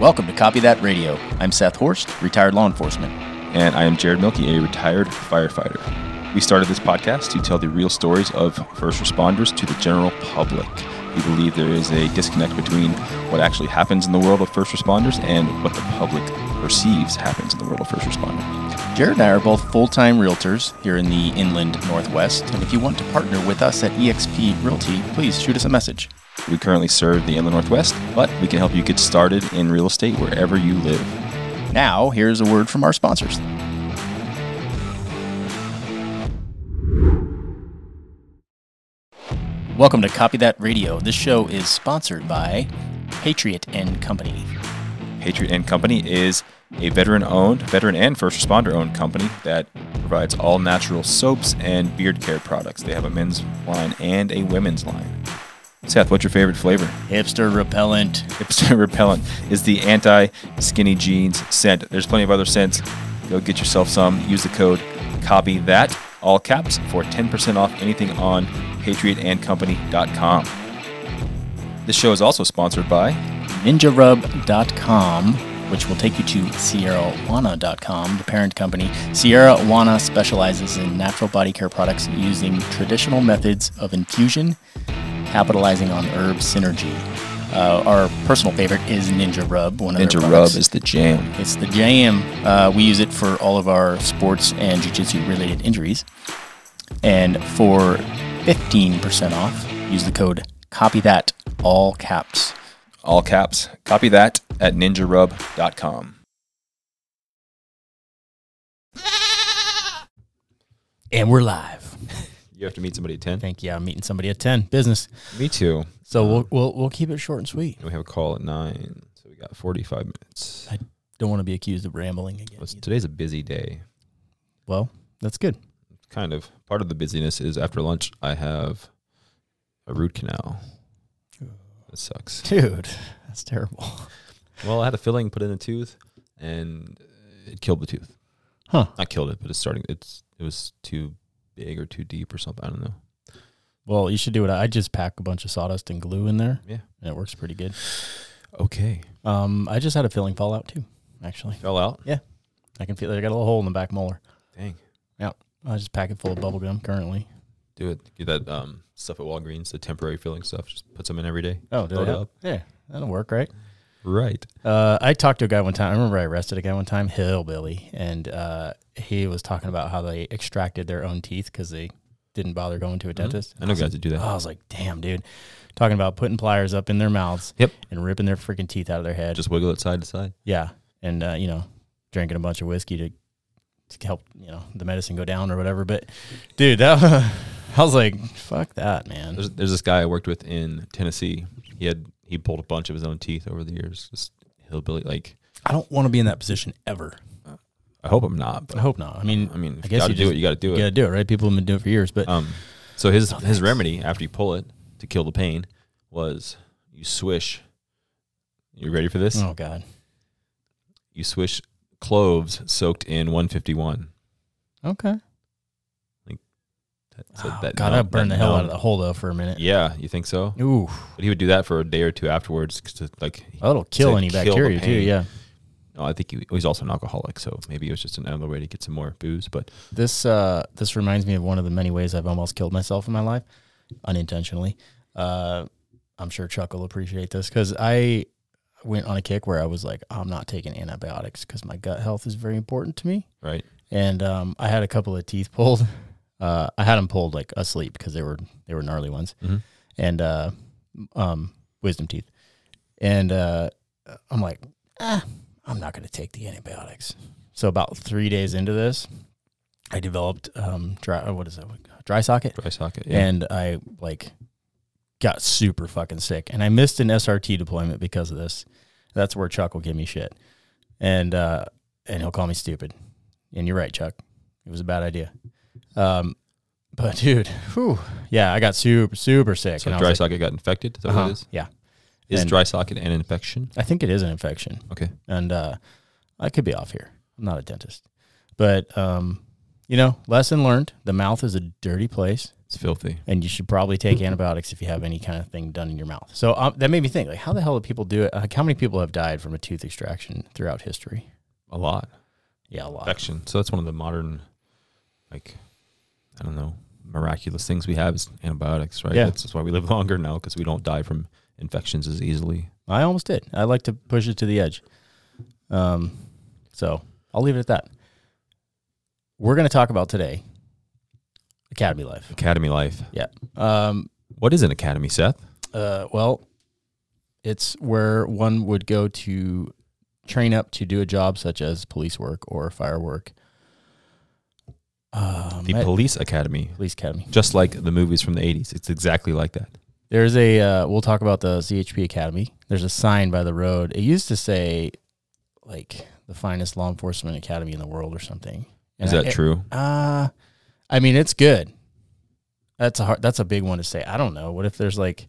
Welcome to Copy That Radio. I'm Seth Horst, retired law enforcement. And I am Jared Milkey, a retired firefighter. We started this podcast to tell the real stories of first responders to the general public. We believe there is a disconnect between what actually happens in the world of first responders and what the public perceives happens in the world of first responders. Jared and I are both full time realtors here in the inland Northwest. And if you want to partner with us at eXp Realty, please shoot us a message. We currently serve the inland Northwest, but we can help you get started in real estate wherever you live. Now, here's a word from our sponsors. Welcome to Copy That Radio. This show is sponsored by Patriot and Company. Patriot and Company is a veteran-owned, veteran and first responder-owned company that provides all natural soaps and beard care products. They have a men's line and a women's line. Seth, what's your favorite flavor? Hipster repellent. Hipster repellent is the anti-skinny jeans scent. There's plenty of other scents. Go get yourself some. Use the code copy that all caps for 10% off anything on patriotandcompany.com. This show is also sponsored by ninjarub.com, which will take you to sierrawana.com, the parent company. Sierra Wana specializes in natural body care products using traditional methods of infusion, capitalizing on herb synergy. Uh, our personal favorite is Ninja Rub. One of Ninja Rub is the jam. It's the jam. Uh, we use it for all of our sports and jiu-jitsu related injuries. And for 15% off, use the code copy that all caps. All caps. Copy that at ninjarub.com. And we're live. You have to meet somebody at 10? Thank you. I'm meeting somebody at 10 business. Me too. So we'll, um, we'll, we'll keep it short and sweet. We have a call at 9, so we got 45 minutes. I don't want to be accused of rambling again. Well, today's a busy day. Well, that's good. Kind of. Part of the busyness is after lunch, I have a root canal. That sucks. Dude, that's terrible. Well, I had a filling put in a tooth, and it killed the tooth. Huh. Not killed it, but it's starting. It's it was too big or too deep or something. I don't know. Well, you should do it. I just pack a bunch of sawdust and glue in there. Yeah. And it works pretty good. Okay. Um, I just had a filling fall out too, actually. Fell out. Yeah. I can feel it. I got a little hole in the back molar. Dang. Yeah. I just pack it full of bubble gum currently. Do it. Get that um stuff at Walgreens, the temporary filling stuff. Just put some in every day. Oh, it it up. Yeah, that'll work, right? Right. Uh, I talked to a guy one time. I remember I arrested a guy one time, hillbilly, and uh, he was talking about how they extracted their own teeth because they didn't bother going to a dentist. I know guys that do that. I was like, damn, dude. Talking about putting pliers up in their mouths Yep. and ripping their freaking teeth out of their head. Just wiggle it side to side. yeah. And, uh, you know, drinking a bunch of whiskey to, to help, you know, the medicine go down or whatever. But, dude, that, I was like, fuck that, man. There's, there's this guy I worked with in Tennessee. He had he pulled a bunch of his own teeth over the years. Just hillbilly. Like I don't want to be in that position ever. I hope I'm not. I hope not. I mean, I mean, if I you guess got to you do it. You got to do you got to do it, right? People have been doing it for years. But Um, so his Oh, his remedy after you pull it to kill the pain was you swish. You ready for this? oh, God. You swish cloves soaked in 151. Okay. That, so Oh, that God, numb- that burned the hell out of the hole, though, for a minute. Yeah, you think so? Ooh. But he would do that for a day or two afterwards, to, like. That'll kill To any kill bacteria, too. Yeah. No, I think he, he's also an alcoholic, so maybe it was just another way to get some more booze. But This uh, this reminds me of one of the many ways I've almost killed myself in my life, unintentionally. Uh, I'm sure Chuck will appreciate this because I went on a kick where I was like, I'm not taking antibiotics because my gut health is very important to me. right, And um, I had a couple of teeth pulled. Uh, I had them pulled like asleep because they were they were gnarly ones, Mhm. and uh, um, wisdom teeth. And uh, I'm like, ah, I'm not going to take the antibiotics. So about three days into this, I developed um, dry. What is that? Dry socket, dry socket. Yeah. and I like got super fucking sick, and I missed an SRT deployment because of this. That's where Chuck will give me shit, and uh, and he'll call me stupid. And you're right, Chuck. It was a bad idea. Um, but dude, whew, yeah, I got super super sick. so and dry like, socket got infected. Is that uh-huh, what it is? Yeah, Is And- dry socket an infection? I think it is an infection. Okay. and uh, I could be off here. I'm not a dentist, but um, you know, lesson learned: the mouth is a dirty place. It's filthy. and you should probably take antibiotics if you have any kind of thing done in your mouth. So um, that made me think, like, how the hell do people do it? Like, how many people have died from a tooth extraction throughout history? A lot. Yeah, a lot. Infection. So that's one of the modern, like, I don't know, miraculous things we have is antibiotics, right? Yeah. That's, that's why we live longer now because we don't die from infections as easily. I almost did. I like to push it to the edge. Um, so I'll leave it at that. We're going to talk about today Academy life. Academy life. Yeah. Um, What is an academy, Seth? uh, well, it's where one would go to train up to do a job such as police work or fire work. Um, The police academy. police academy. Just like the movies from the 80s. It's exactly like that. There's a. Uh, we'll talk about the CHP Academy. There's a sign by the road. It used to say, like, the finest law enforcement academy in the world or something. Is that I- true? Uh I mean, it's good. That's a hard. That's a big one to say. I don't know. What if there's like?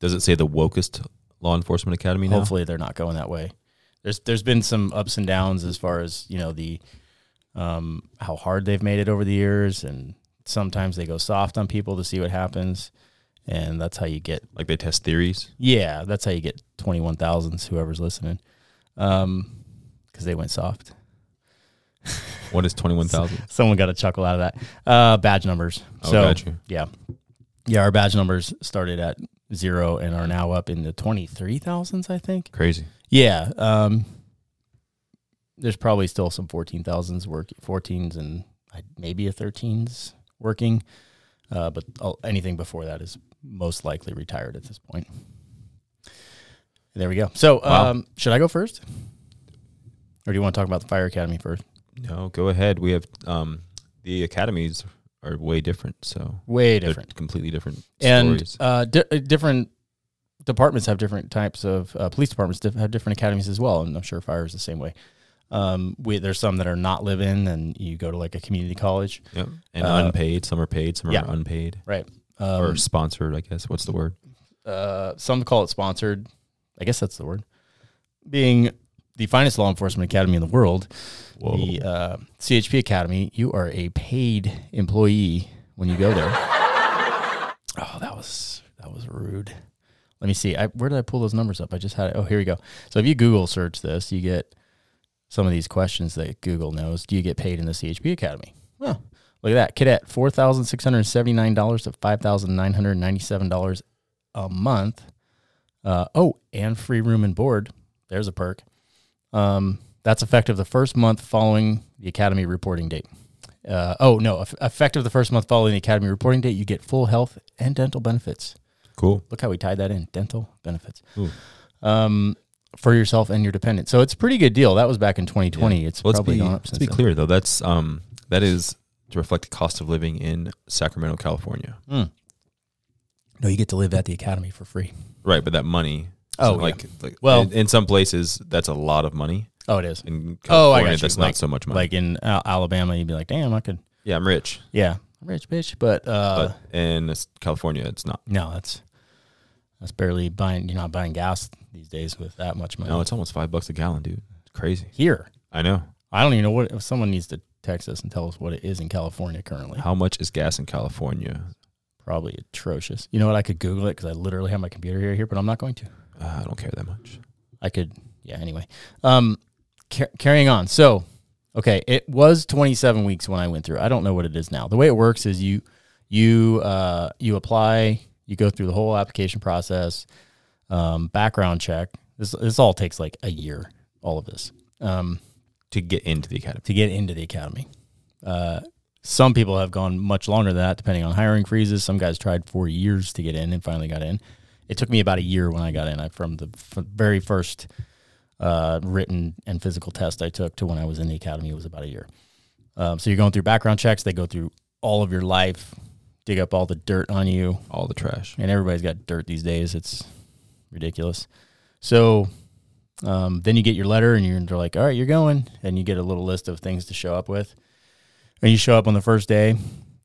Does it say the wokest law enforcement academy now? Hopefully, they're not going that way. There's there's been some ups and downs as far as you know the, um, how hard they've made it over the years, and sometimes they go soft on people to see what happens, and that's how you get. Like they test theories? Yeah, that's how you get twenty one thousands. Whoever's listening, um, because they went soft. What is 21,000? Someone got a chuckle out of that. Uh, badge numbers. Oh, so got you. yeah, yeah, our badge numbers started at zero and are now up in the twenty three thousands. I think. Crazy. Yeah. Um, there's probably still some fourteen thousands work, fourteens and maybe a thirteens working, uh, but all- anything before that is most likely retired at this point. There we go. So, Wow. um, should I go first, or do you want to talk about the fire academy first? No, go ahead. We have um, the academies are way different. So Way different. completely different and stories. uh, di- uh, different departments have different types of uh, police departments diff- have different academies as well, and I'm sure fire is the same way. Um, we there's some that are not live in, and you go to like a community college, Yep. And uh, unpaid. Some are paid. Some yeah. are unpaid. right? or Um, sponsored, I guess. What's the word? uh, some call it sponsored. I guess that's the word. Being the finest law enforcement academy in the world, Whoa. the uh, CHP Academy, you are a paid employee when you go there. oh, that was that was rude. Let me see. I, where did I pull those numbers up? I just had it. Oh, here we go. So if you Google search this, you get some of these questions that Google knows. Do you get paid in the CHP Academy? Well, look at that. Cadet, four thousand six hundred seventy nine dollars to five thousand nine hundred ninety seven dollars a month. Uh, oh, and free room and board. There's a perk. Um, that's effective the first month following the academy reporting date. Uh, oh no, effective the first month following the academy reporting date, you get full health and dental benefits. Cool. Look how we tied that in dental benefits um, for yourself and your dependent. So it's a pretty good deal. That was back in 2020. It's Let's probably be, gone up let's be then. clear though. That's um that is to reflect the cost of living in Sacramento, California. Mm. No, you get to live at the academy for free. Right, but that money. Oh, yeah. like, like Well- in, in some places that's a lot of money. Oh, it is. In Oh, I California, you. that's Like- not so much money. Like in Al- Alabama, you'd be like, damn, I could. yeah, I'm rich, Yeah, I'm rich bitch, but, uh, but in California, it's not. no, that's that's barely buying. You're not buying gas these days with that much money. No, it's almost five bucks a gallon, dude. It's crazy. here. I know. I don't even know what. If someone needs to text us and tell us what it is in California currently, How much is gas in California? probably atrocious. You know what? I could Google it because I literally have my computer here, here, but I'm not going to. Uh, I don't care that much. I could, yeah. Anyway, um, car- carrying on. So, okay, it was 27 weeks when I went through. I don't know what it is now. The way it works is you, you, uh, you apply, you go through the whole application process, um, background check. This this all takes like a year. All of this, um, To get into the academy. to get into the academy. Uh, some people have gone much longer than that, depending on hiring freezes. Some guys tried four years to get in and finally got in. It took me about a year when I got in. I from the from very first uh, written and physical test I took to when I was in the academy it was about a year. Um, so you're going through background checks. They go through all of your life, dig up all the dirt on you, All the trash. and everybody's got dirt these days. It's ridiculous. So um, then you get your letter, and you're like, "All right, you're going," and you get a little list of things to show up with. And you show up on the first day.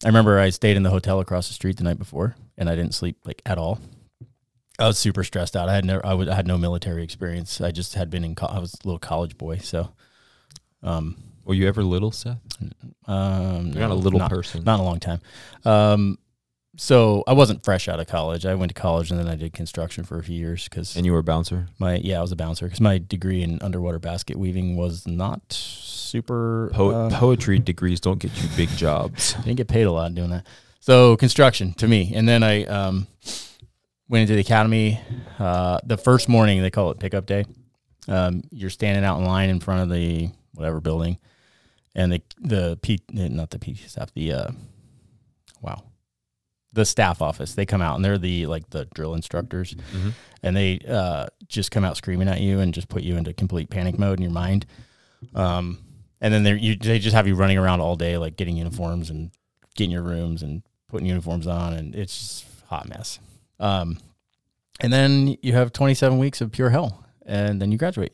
I remember I stayed in the hotel across the street the night before, and I didn't sleep like at all. I was super stressed out. I had never, I, would, I had no military experience. I just had been in. Co- I was a little college boy, so. Um, Were you ever little, Seth? um, You're not a little not, person. not a long time. Um, so I wasn't fresh out of college. I went to college and then I did construction for a few years because And you were a bouncer. my yeah I was a bouncer because my degree in underwater basket weaving was not super. Po- uh, poetry degrees don't get you big jobs. didn't get paid a lot doing that. So construction to me, and then I um, went into the academy. Uh, the first morning they call it pickup day. Um, you're standing out in line in front of the whatever building, and the the P not the PT staff the uh, wow the staff office they come out and they're the like the drill instructors Mhm. and they uh, just come out screaming at you and just put you into complete panic mode in your mind. Um, and then they you they just have you running around all day like getting uniforms and getting your rooms and putting uniforms on and it's just a hot mess. Um, and then you have 27 weeks of pure hell and then you graduate.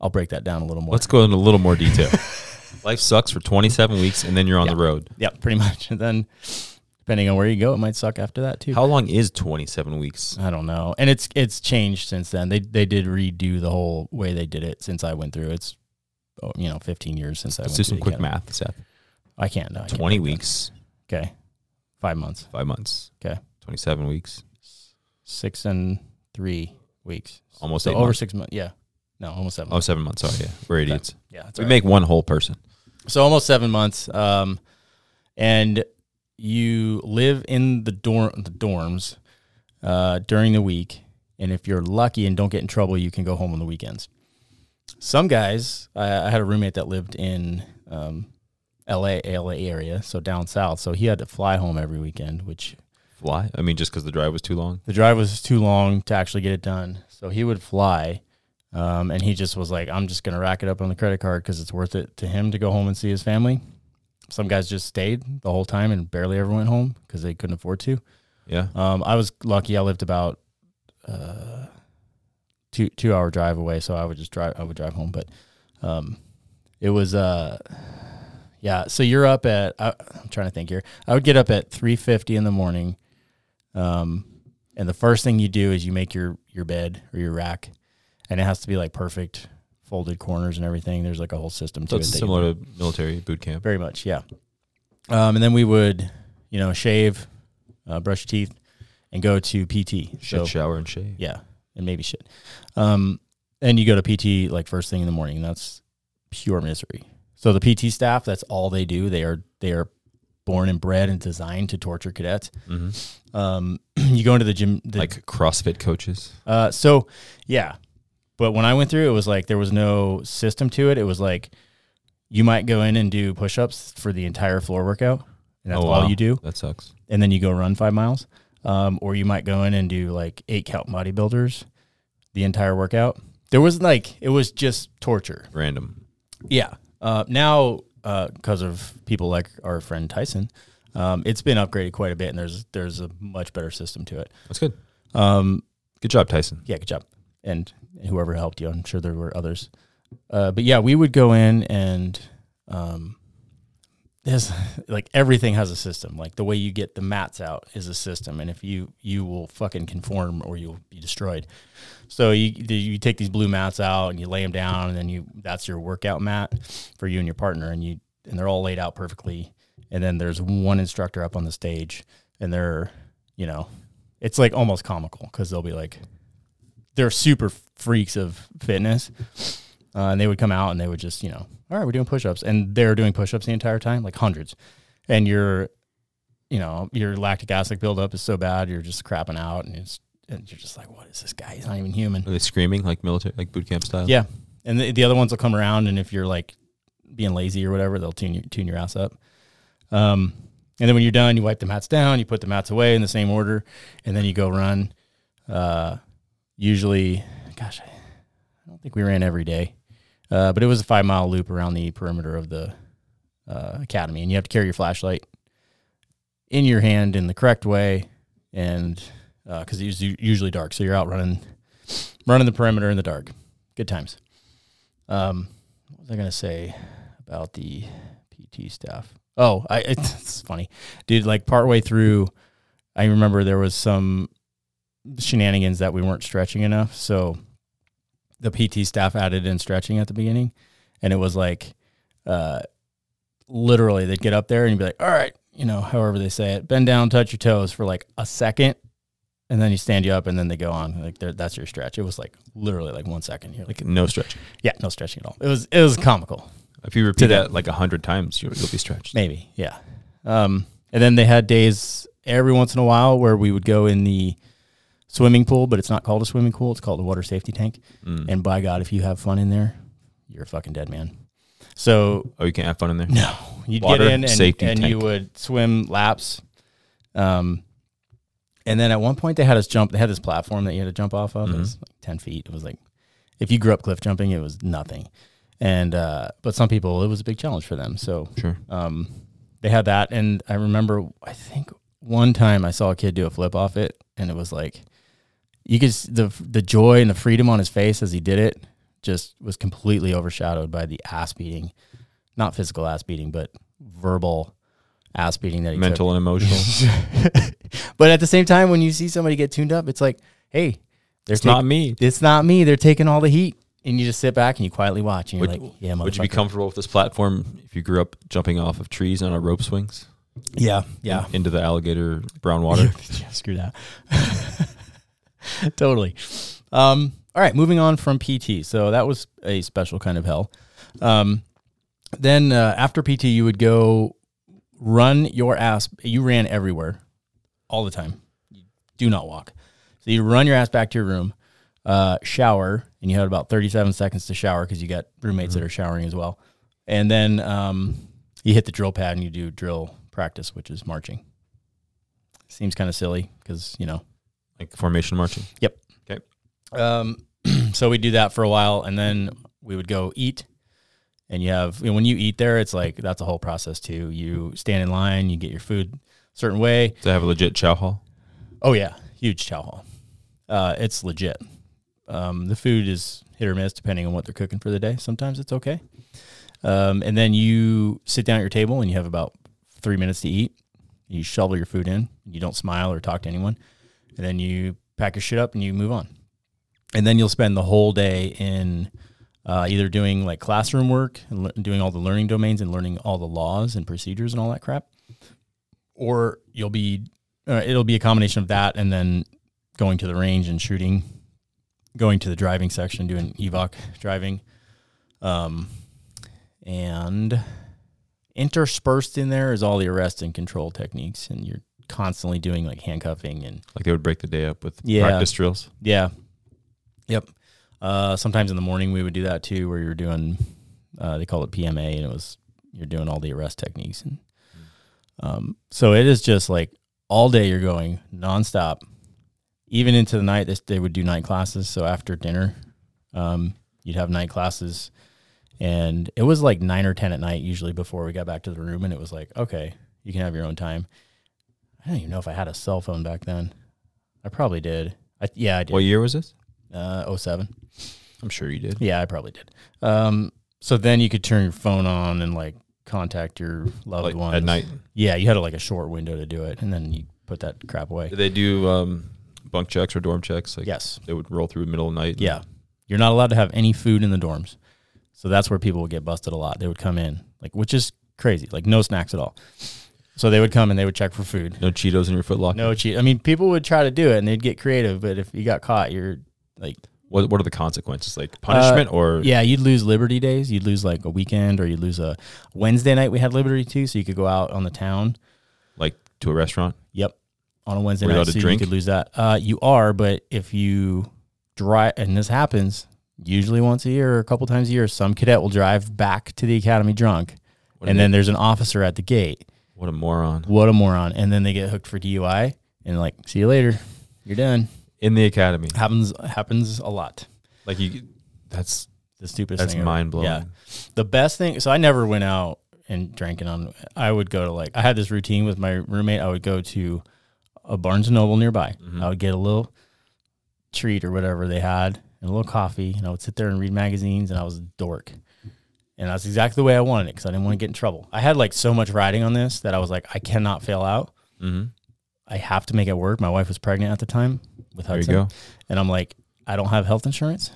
I'll break that down a little more. Let's go into a little more detail. Life sucks for 27 weeks and then you're on Yeah. the road. yeah, pretty much. And then depending on where you go, it might suck after that too. How long is 27 weeks? I don't know. And it's it's changed since then. They they did redo the whole way they did it since I went through. It's oh, you know, 15 years since I Let's went do some quick academy. math, Seth. I can't. No, I can't 20 that. weeks, Okay. 5 months. five months. Okay. 27 weeks, 6 and 3 weeks. almost So over months. 6 months. Yeah. No, almost 7 Oh, months. seven months. Sorry, yeah. We're idiots. Yeah, We right. make one whole person. So almost 7 months um and you live in the dorm the dorms uh during the week and if you're lucky and don't get in trouble, you can go home on the weekends. Some guys, I, I had a roommate that lived in um, LA, LA area, so down south. So he had to fly home every weekend, which Fly? I mean, just because the drive was too long? the drive was too long to actually get it done. So he would fly, um, and he just was like, "I'm just gonna rack it up on the credit card because it's worth it to him to go home and see his family." Some guys just stayed the whole time and barely ever went home because they couldn't afford to. Yeah. Um, I was lucky. I lived about uh, two two hour drive away, so I would just drive. I would drive home, but um, it was uh, yeah. So you're up at. I, I'm trying to think here. I would get up at three fifty in the morning, um, and the first thing you do is you make your your bed or your rack, and it has to be like perfect, folded corners and everything. There's like a whole system to So it. it's similar to military boot camp. very much, yeah. Um, and then we would, you know, shave, uh, brush your teeth, and go to PT. Shit, So shower, and shave. yeah, and maybe shit. Um, and you go to PT like first thing in the morning. That's pure misery. So the PT staff, that's all they do. They are they are born and bred and designed to torture cadets. hmm Um, you go into the gym, the, Like CrossFit coaches. uh, so yeah, but when I went through, it was like there was no system to it. It was like you might go in and do push-ups for the entire floor workout, and that's Oh, all you do, That sucks. and then you go run five miles. Um, or you might go in and do like eight count bodybuilders, the entire workout. There was like it was just torture. Random. Yeah. Uh, now, because of people like our friend Tyson, um, it's been upgraded quite a bit, and there's there's a much better system to it. That's good. Um, Good job, Tyson. yeah, good job. And whoever helped you, I'm sure there were others. Uh, but yeah, we would go in and um, there's like everything has a system. Like the way you get the mats out is a system, and if you you will fucking conform or you'll be destroyed. So you you take these blue mats out and you lay them down, and then you that's your workout mat for you and your partner, and you and they're all laid out perfectly. And then there's one instructor up on the stage, and they're you know, it's like almost comical because they'll be like they're super freaks of fitness. Uh, and they would come out and they would just, you know, all right, we're doing push ups. And they're doing push ups the entire time, like hundreds. And your, you know, your lactic acid buildup is so bad, you're just crapping out. And, it's, and you're just like, what is this guy? He's not even human. Are they screaming like military, like boot camp style? Yeah. And the, the other ones will come around. And if you're like being lazy or whatever, they'll tune, you, tune your ass up. Um, and then when you're done, you wipe the mats down, you put the mats away in the same order, and then you go run. Uh, usually, gosh, I don't think we ran every day, uh, but it was a five mile loop around the perimeter of the uh, academy, and you have to carry your flashlight in your hand in the correct way, and because it's usually dark, so you're out running, running the perimeter in the dark. Good times. Um, what was I gonna say about the PT staff? Oh, I it's funny, dude. Like partway through, I remember there was some shenanigans that we weren't stretching enough. So the PT staff added in stretching at the beginning, and it was like, uh, literally they'd get up there and you'd be like, "All right, you know, however they say it, bend down, touch your toes for like a second, and then you stand you up, and then they go on. Like that's your stretch. It was like literally like one second. You're like, Like no stretching. yeah, no stretching at all. It was it was comical. If you repeat that like a hundred times, you'll, you'll be stretched. Maybe, yeah. Um, and then they had days every once in a while where we would go in the swimming pool, but it's not called a swimming pool; it's called a water safety tank. Mm. And by God, if you have fun in there, you're a fucking dead man. So oh, you can't have fun in there. no, you'd Water get in and, safety and you would swim laps. Um, and then at one point they had us jump. They had this platform that you had to jump off of. It Mm-hmm. was like ten feet. It was like if you grew up cliff jumping, it was nothing. And uh, but some people, it was a big challenge for them. So Sure. um, they had that, and I remember I think one time I saw a kid do a flip off it, and it was like you could the the joy and the freedom on his face as he did it just was completely overshadowed by the ass beating, not physical ass beating, but verbal ass beating that he Mental and emotional. but at the same time, when you see somebody get tuned up, it's like, hey, they're it's not me. It's not me. They're taking all the heat. And you just sit back and you quietly watch, and you're Would, like, "Yeah, would you be comfortable with this platform if you grew up jumping off of trees on a rope swings Yeah, yeah. into the alligator brown water? yeah, screw that. totally. Um, all right, moving on from PT. So that was a special kind of hell. Um, then uh, after PT, you would go run your ass. You ran everywhere, all the time. You do not walk. So you run your ass back to your room, uh, shower, and you had about 37 seconds to shower because you got roommates that are showering as well. And then um, you hit the drill pad and you do drill practice, which is marching. Seems kind of silly because, you know, like formation marching. Yep. Okay. Um, so we do that for a while, and then we would go eat. And you have you know, when you eat there, it's like that's a whole process too. You stand in line, you get your food a certain way. To have a legit chow hall. Oh yeah, huge chow hall. Uh, it's legit. Um, the food is hit or miss depending on what they're cooking for the day. Sometimes it's okay. Um, and then you sit down at your table and you have about three minutes to eat. You shovel your food in. You don't smile or talk to anyone, and then you pack your shit up and you move on. And then you'll spend the whole day in uh, either doing like classroom work and le- doing all the learning domains and learning all the laws and procedures and all that crap, or you'll be uh, it'll be a combination of that and then going to the range and shooting, going to the driving section doing evoc driving, um, and interspersed in there is all the arrest and control techniques, and you're constantly doing like handcuffing and Like they would break the day up with Yeah. practice drills. yeah. Yep. Uh, sometimes in the morning we would do that too, where you're doing, uh, they call it PMA, and it was you're doing all the arrest techniques, and um, so it is just like all day you're going nonstop, even into the night. This they would do night classes, so after dinner, um, you'd have night classes, and it was like nine or ten at night usually before we got back to the room, and it was like okay, you can have your own time. I don't even know if I had a cell phone back then. I probably did. I, yeah, I did. What year was this? Uh, 07. I'm sure you did. Yeah, I probably did. Um, so then you could turn your phone on and like contact your loved Like ones at night. Yeah, you had like a short window to do it, and then you put that crap away. Did they do um, bunk checks or dorm checks? Like Yes. they would roll through the middle of the night. Yeah. You're not allowed to have any food in the dorms. So that's where people would get busted a lot. They would come in, like, which is crazy, like no snacks at all. So they would come and they would check for food. No Cheetos in your footlocker. No cheat. I mean, people would try to do it and they'd get creative, but if you got caught, you're like, What What are the consequences? Like punishment or Uh, yeah, you'd lose Liberty days. You'd lose like a weekend, or you'd lose a Wednesday night. We had Liberty too, so you could go out on the town. like to a restaurant? Yep, on a Wednesday Were night, so drink? you could lose that. Uh, you are, but if you drive, and this happens usually once a year or a couple times a year, some cadet will drive back to the academy drunk, What and an- then there's an officer at the gate. What a moron What a moron! And then they get hooked for DUI, and like, see you later. You're done. in the academy. Happens happens a lot. Like you, that's The stupidest that's thing. ever. mind blowing. Yeah. the best thing so i never went out and drank it on i would go to like i had this routine with my roommate i would go to a barnes and noble nearby Mhm. i would get a little treat or whatever they had and a little coffee and i would sit there and read magazines and i was a dork and that's exactly the way i wanted it because i didn't want to get in trouble i had like so much riding on this that i was like i cannot fail out Mm-hmm. i have to make it work my wife was pregnant at the time with There you hudson go. and i'm like i don't have health insurance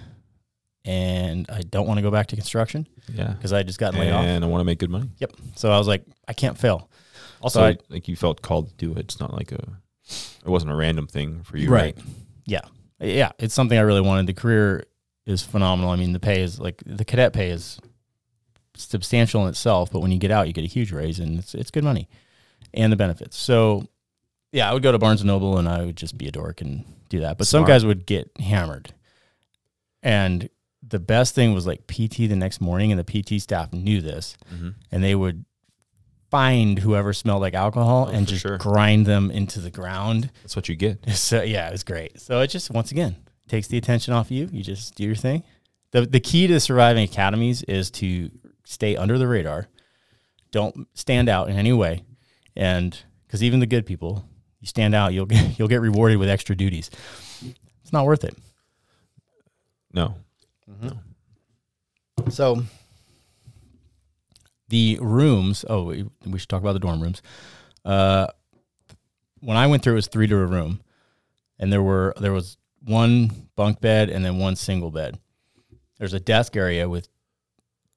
and i don't want to go back to construction Yeah. because i just got laid off And I want to make good money. Yep. So I was like, I can't fail. Also, So I- like you felt called to do it. It's not like a, it wasn't a random thing for you, right? Yeah. Yeah. It's something I really wanted. The career is phenomenal. I mean, the pay is like the cadet pay is substantial in itself, but when you get out, you get a huge raise and it's, it's good money and the benefits. So, yeah, I would go to Barnes and Noble and I would just be a dork and do that. But some guys would get hammered. And the best thing was like PT the next morning, and the PT staff knew this, Mm-hmm. and they would find whoever smelled like alcohol Oh, and just sure. grind them into the ground. That's what you get. So yeah, it was great. So it just once again takes the attention off you. You just do your thing. The the key to surviving academies is to stay under the radar. Don't stand out in any way. And because even the good people, you stand out, you'll get you'll get rewarded with extra duties. It's not worth it. No. No. So the rooms. Oh, we, we should talk about the dorm rooms. Uh, when I went through, it was three to a room, and there were there was one bunk bed and then one single bed. There's a desk area with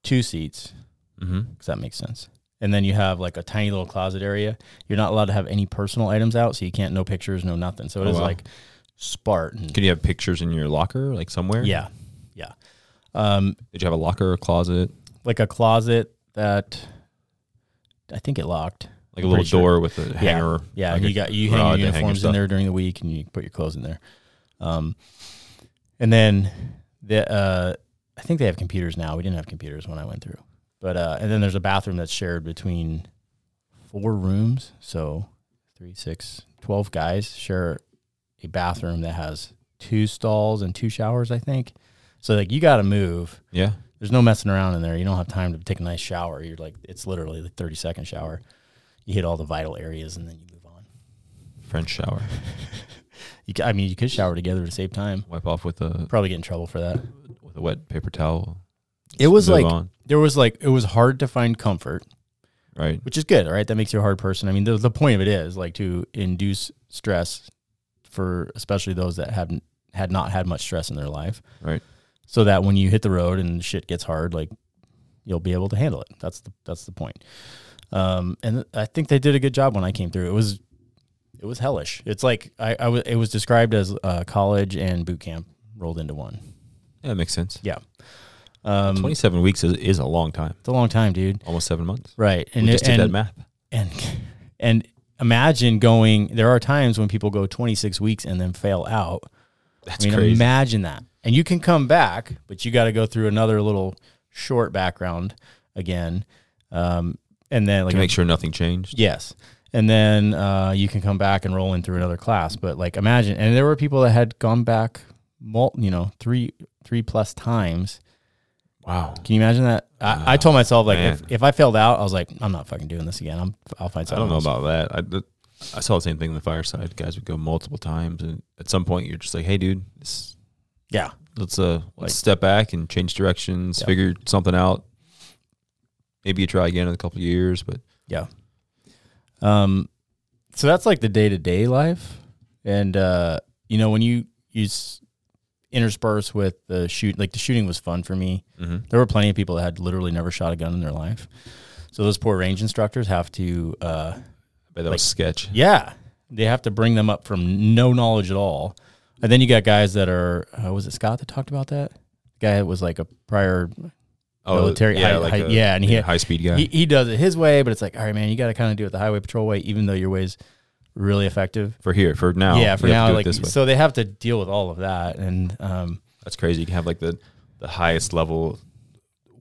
two seats. Mm-hmm. That makes sense? And then you have like a tiny little closet area. You're not allowed to have any personal items out, so you can't no pictures, no nothing. So it Oh, is wow. like Spartan. Can you have pictures in your locker, like somewhere? Yeah, yeah. Um, Did you have a locker or closet, like a closet that I think it locked. like a little sure. door with a hanger? Yeah, like you got you hang your hang uniforms in there during the week, and you put your clothes in there. Um, and then the uh, I think they have computers now. We didn't have computers when I went through, but uh, and then there's a bathroom that's shared between four rooms. So three, six, 12 guys share a bathroom that has two stalls and two showers. I think. So like you got to move. Yeah. There's no messing around in there. You don't have time to take a nice shower. You're like, it's literally the 30 second shower. You hit all the vital areas and then you move on. French shower. You, I mean, you could shower together to save time. Wipe off with a Probably get in trouble for that. A wet paper towel. It was like on. there was like it was hard to find comfort, right. which is good. All right, that makes you a hard person. I mean, the the point of it is like to induce stress for especially those that haven't had not had much stress in their life, Right. so that when you hit the road and shit gets hard, like you'll be able to handle it. That's the that's the point. Um, and I think they did a good job when I came through. It was it was hellish. It's like I, I was it was described as uh, college and boot camp rolled into one. Yeah, that makes sense. Yeah. Um, Twenty seven weeks is, is a long time. It's a long time, dude. Almost seven months. Right. And we just and, did that math. and and imagine going. There are times when people go 26 weeks and then fail out. That's I mean, crazy. imagine that. And you can come back, but you got to go through another little short background again, um, and then like to make sure nothing changed. Yes. And then uh, you can come back and roll in through another class. But like imagine, and there were people that had gone back, mul- you know, three three plus times. Wow. Can you imagine that? I, I told myself like if, man. if I failed out, I was like, I'm not fucking doing this again. I'm I'll find something. I don't know else. about that. I, the, I saw the same thing in the fireside. Guys would go multiple times, and at some point, you're just like, "Hey, dude, this, Yeah. let's uh, let's step back and change directions, Yeah. figure something out. Maybe you try again in a couple of years, but Yeah. Um, so that's like the day to day life, and uh, you know when you you s- intersperse with the shoot, like the shooting was fun for me. mhm. There were plenty of people that had literally never shot a gun in their life. So those poor range instructors have to, uh, I bet that Like- was sketch. yeah, they have to bring them up from no knowledge at all. And then you got guys that are, uh, was it Scott that talked about that? guy that was like a prior, military- yeah, high- like high- a, yeah, and he- high speed guy. he, he does it his way, but it's like, all right, man, you got to kind of do it the highway patrol way, even though your way's really effective. for here, for now, yeah, for you have to now, like, so they have to deal with all of that. And, um, that's crazy. You can have like the the highest level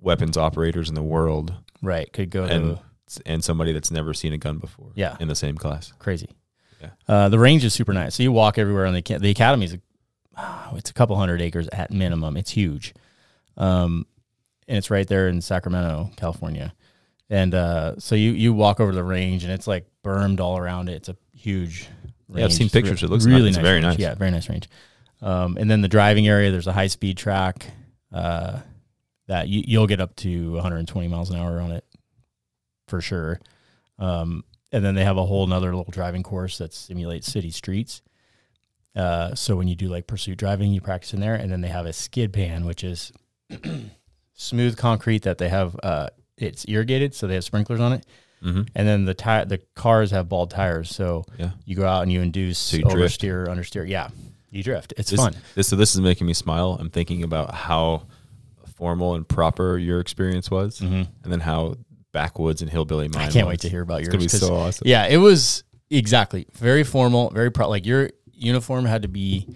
weapons operators in the world, right, could go and to and somebody that's never seen a gun before. Yeah. in the same class. crazy. Yeah. Uh, the range is super nice. So you walk everywhere, and the the academy's a, it's a couple hundred acres at minimum. It's huge, um, and it's right there in Sacramento, California. And uh, so you you walk over the range, and it's like bermed all around it. It's a huge. Yeah, I've seen pictures. It looks really nice. Very range. nice. Yeah, very nice range. Um, and then the driving area, there's a high speed track uh, that you, you'll get up to 120 miles an hour on it for sure. Um, and then they have a whole nother little driving course that simulates city streets. Uh, so when you do like pursuit driving, you practice in there. And then they have a skid pan, which is smooth concrete that they have. Uh, it's irrigated, so they have sprinklers on it. Mhm. and then the ti- the cars have bald tires. So Yeah. you go out and you induce So you drift. oversteer, understeer. Yeah, you drift. It's This, fun. This, so this is making me smile. I'm thinking about how formal and proper your experience was, Mhm. and then how backwoods and hillbilly mine. I can't was. wait to hear about It's yours. gonna be so awesome. Yeah, it was exactly very formal, very pro. Like your uniform had to be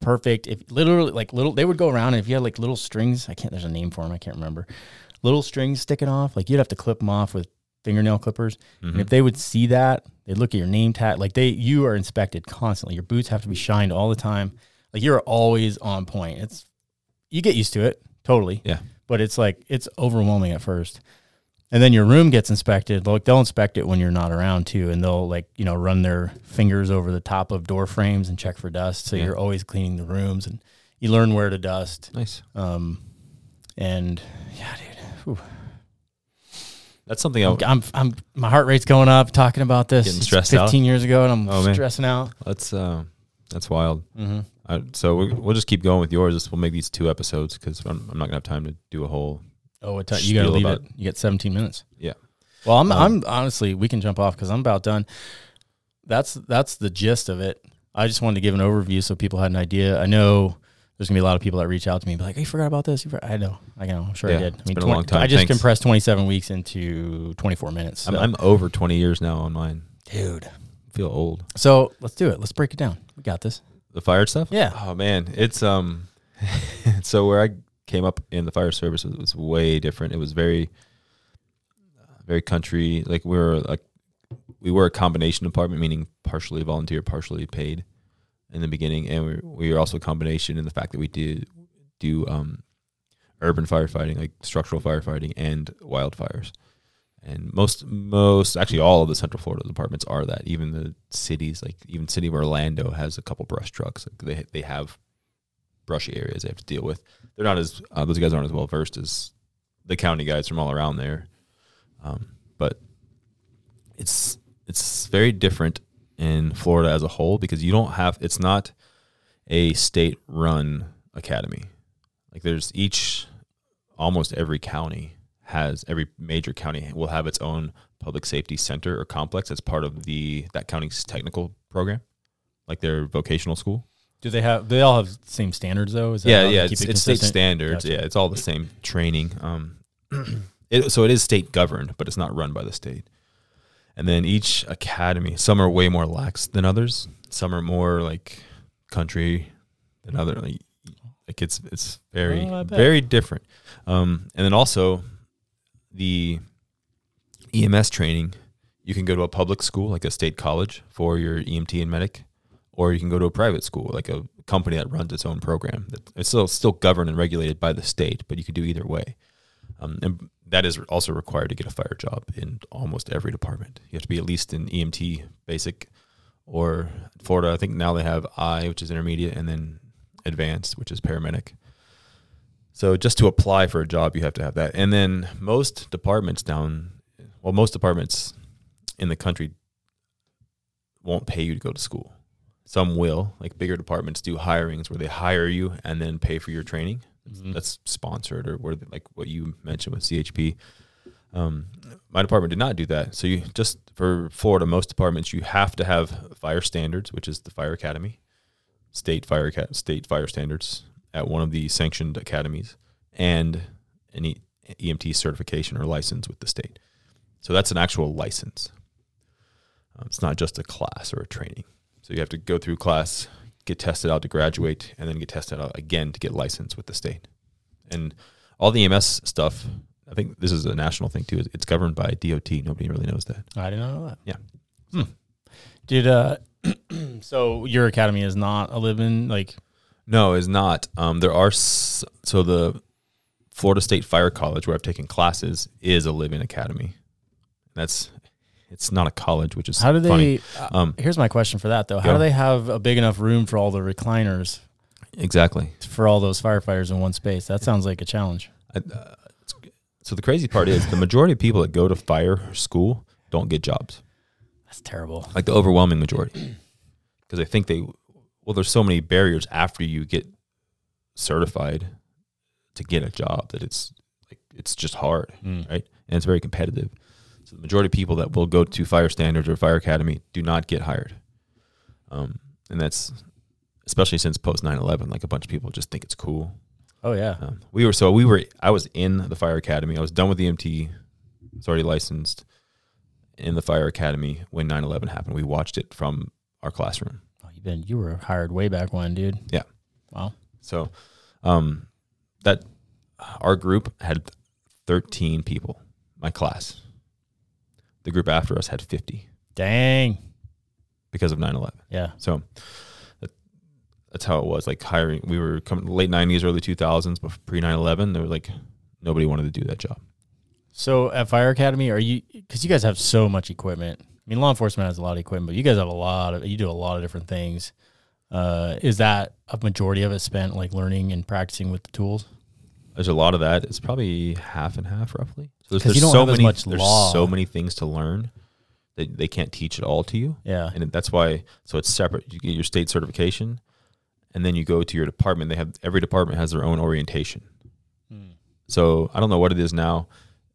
perfect. If literally like little, they would go around and if you had like little strings, I can't. There's a name for them. I can't remember. Little strings sticking off, like you'd have to clip them off with fingernail clippers. Mhm. And if they would see that, they'd look at your name tag. Like they, you are inspected constantly. Your boots have to be shined all the time. Like you're always on point. It's you get used to it totally. Yeah. But it's like it's overwhelming at first. And then your room gets inspected. Like they'll inspect it when you're not around too, and they'll like you know run their fingers over the top of door frames and check for dust. So Yeah. you're always cleaning the rooms, and you learn where to dust. Nice. Um, and yeah, dude, That's something. I'm, I'm, I'm my heart rate's going up talking about this. Getting stressed out? 15 years ago, and I'm Oh, stressing out. That's uh, that's wild. Mm-hmm. I, so we, we'll just keep going with yours. This we'll make these two episodes because I'm, I'm not gonna have time to do a whole. Oh, time? You got to leave it. You get 17 minutes. Yeah. Well, I'm, Um, I'm honestly, we can jump off because I'm about done. That's that's the gist of it. I just wanted to give an overview so people had an idea. I know there's gonna be a lot of people that reach out to me, and be like, "Hey, you forgot about this." Forgot. I know, I know, I'm sure Yeah, I did. I it's been a long time. I just Thanks. compressed 27 weeks into 24 minutes. So. I'm, I'm over 20 years now on mine. dude. I feel old. So let's do it. Let's break it down. We got this. The fire stuff. Yeah. Oh man, it's um. so where I came up in the fire service was, was way different. It was very, very country. Like we were like, we were a combination department, meaning partially volunteer, partially paid, in the beginning, and we we were also a combination in the fact that we did do um, urban firefighting, like structural firefighting and wildfires. And most, most, actually, all of the Central Florida departments are that. Even the cities, like even city of Orlando, has a couple brush trucks. Like they they have brushy areas they have to deal with. They're not as uh, those guys aren't as well versed as the county guys from all around there. Um, but it's it's very different in Florida as a whole because you don't have it's not a state run academy. Like there's each almost every county has every major county will have its own public safety center or complex as part of the that county's technical program, like their vocational school. Do they have? They all have the same standards though. Is that Yeah, yeah, it's, it state standards. Gotcha. Yeah, it's all the same training. Um, it, so it is state governed, but it's not run by the state. And then each academy, some are way more lax than others. Some are more like country than other. Like, like it's it's very Oh, very different. Um, and then also the EMS training. You can go to a public school like a state college for your EMT and medic, or you can go to a private school like a company that runs its own program. That- It's still still governed and regulated by the state, but you could do either way. Um, and that is also required to get a fire job in almost every department. You have to be at least an EMT basic, or Florida. I think now they have I, which is intermediate, and then advanced, which is paramedic. So just to apply for a job, you have to have that. And then most departments down, well, most departments in the country won't pay you to go to school. Some will, like bigger departments do hirings where they hire you and then pay for your training. Mhm. That's sponsored or where like what you mentioned with CHP. Um, my department did not do that. So you just for Florida, most departments you have to have fire standards, which is the fire academy, state fire state fire standards at one of the sanctioned academies, and an e- EMT certification or license with the state. So that's an actual license. Um, it's not just a class or a training. So you have to go through class, get tested out to graduate, and then get tested out again to get licensed with the state. And all the EMS stuff, I think this is a national thing too. It's governed by DOT. Nobody really knows that. I did not know that. Yeah. Hmm. Did uh, so your academy is not a living like No, is not. Um, there are s- so the Florida State Fire College where I've taken classes is a living academy. That's it's not a college, which is how do they? Um, here's my question for that though. How do they have a big enough room for all the recliners exactly. for all those firefighters in one space? That sounds like a challenge. I, uh, so the crazy part is the majority of people that go to fire school don't get jobs. That's terrible. like the overwhelming majority because I think they well there's so many barriers after you get certified to get a job that it's like it's just hard Mm. right and it's very competitive So the majority of people that will go to fire standards or fire academy do not get hired. Um, and that's especially since post 9-11 like a bunch of people just think it's cool Oh yeah. um, we were so we were i was in the fire academy i was done with the EMT it's already licensed in the fire academy when 9-11 happened we watched it from our classroom Oh, you been you were hired way back when, dude. Yeah. Wow. so um, that our group had 13 people my class the group after us had 50 Dang. because of 9-11 Yeah. So that, that's how it was. Like hiring, we were coming late nineties, early two thousands, but pre 9-11, There were like nobody wanted to do that job. So at Fire Academy, are you? Because you guys have so much equipment. I mean, law enforcement has a lot of equipment, but you guys have a lot of. You do a lot of different things. Uh, is that a majority of it spent like learning and practicing with the tools? There's a lot of that. It's probably half and half, roughly. So there's, 'Cause you there's don't so have as many. much there's law. so many things to learn that they can't teach it all to you, Yeah. and that's why. So it's separate. You get your state certification, and then you go to your department. They have every department has their own orientation. Hmm. So I don't know what it is now.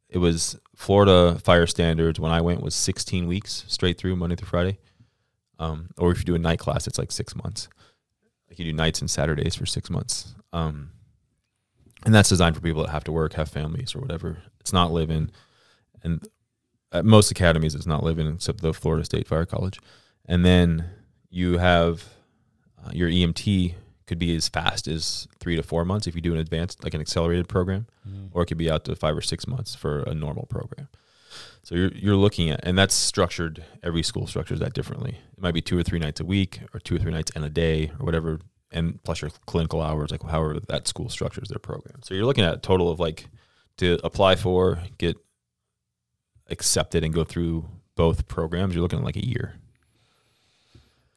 It was Florida fire standards when I went was 16 weeks straight through Monday through Friday. Um, or if you do a night class, it's like six months. Like you do nights and Saturdays for six months. Um, and that's designed for people that have to work, have families, or whatever. It's not living, and at most academies, it's not living except the Florida State Fire College. And then you have uh, your EMT could be as fast as three to four months if you do an advanced, like an accelerated program or it could be out to five or six months for a normal program. So you're you're looking at, and that's structured. Every school structures that differently. It might be two or three nights a week, or two or three nights and a day, or whatever, and plus your clinical hours, like however that school structures their program. So you're looking at a total of like to apply for, get accepted, and go through both programs. You're looking at like a year.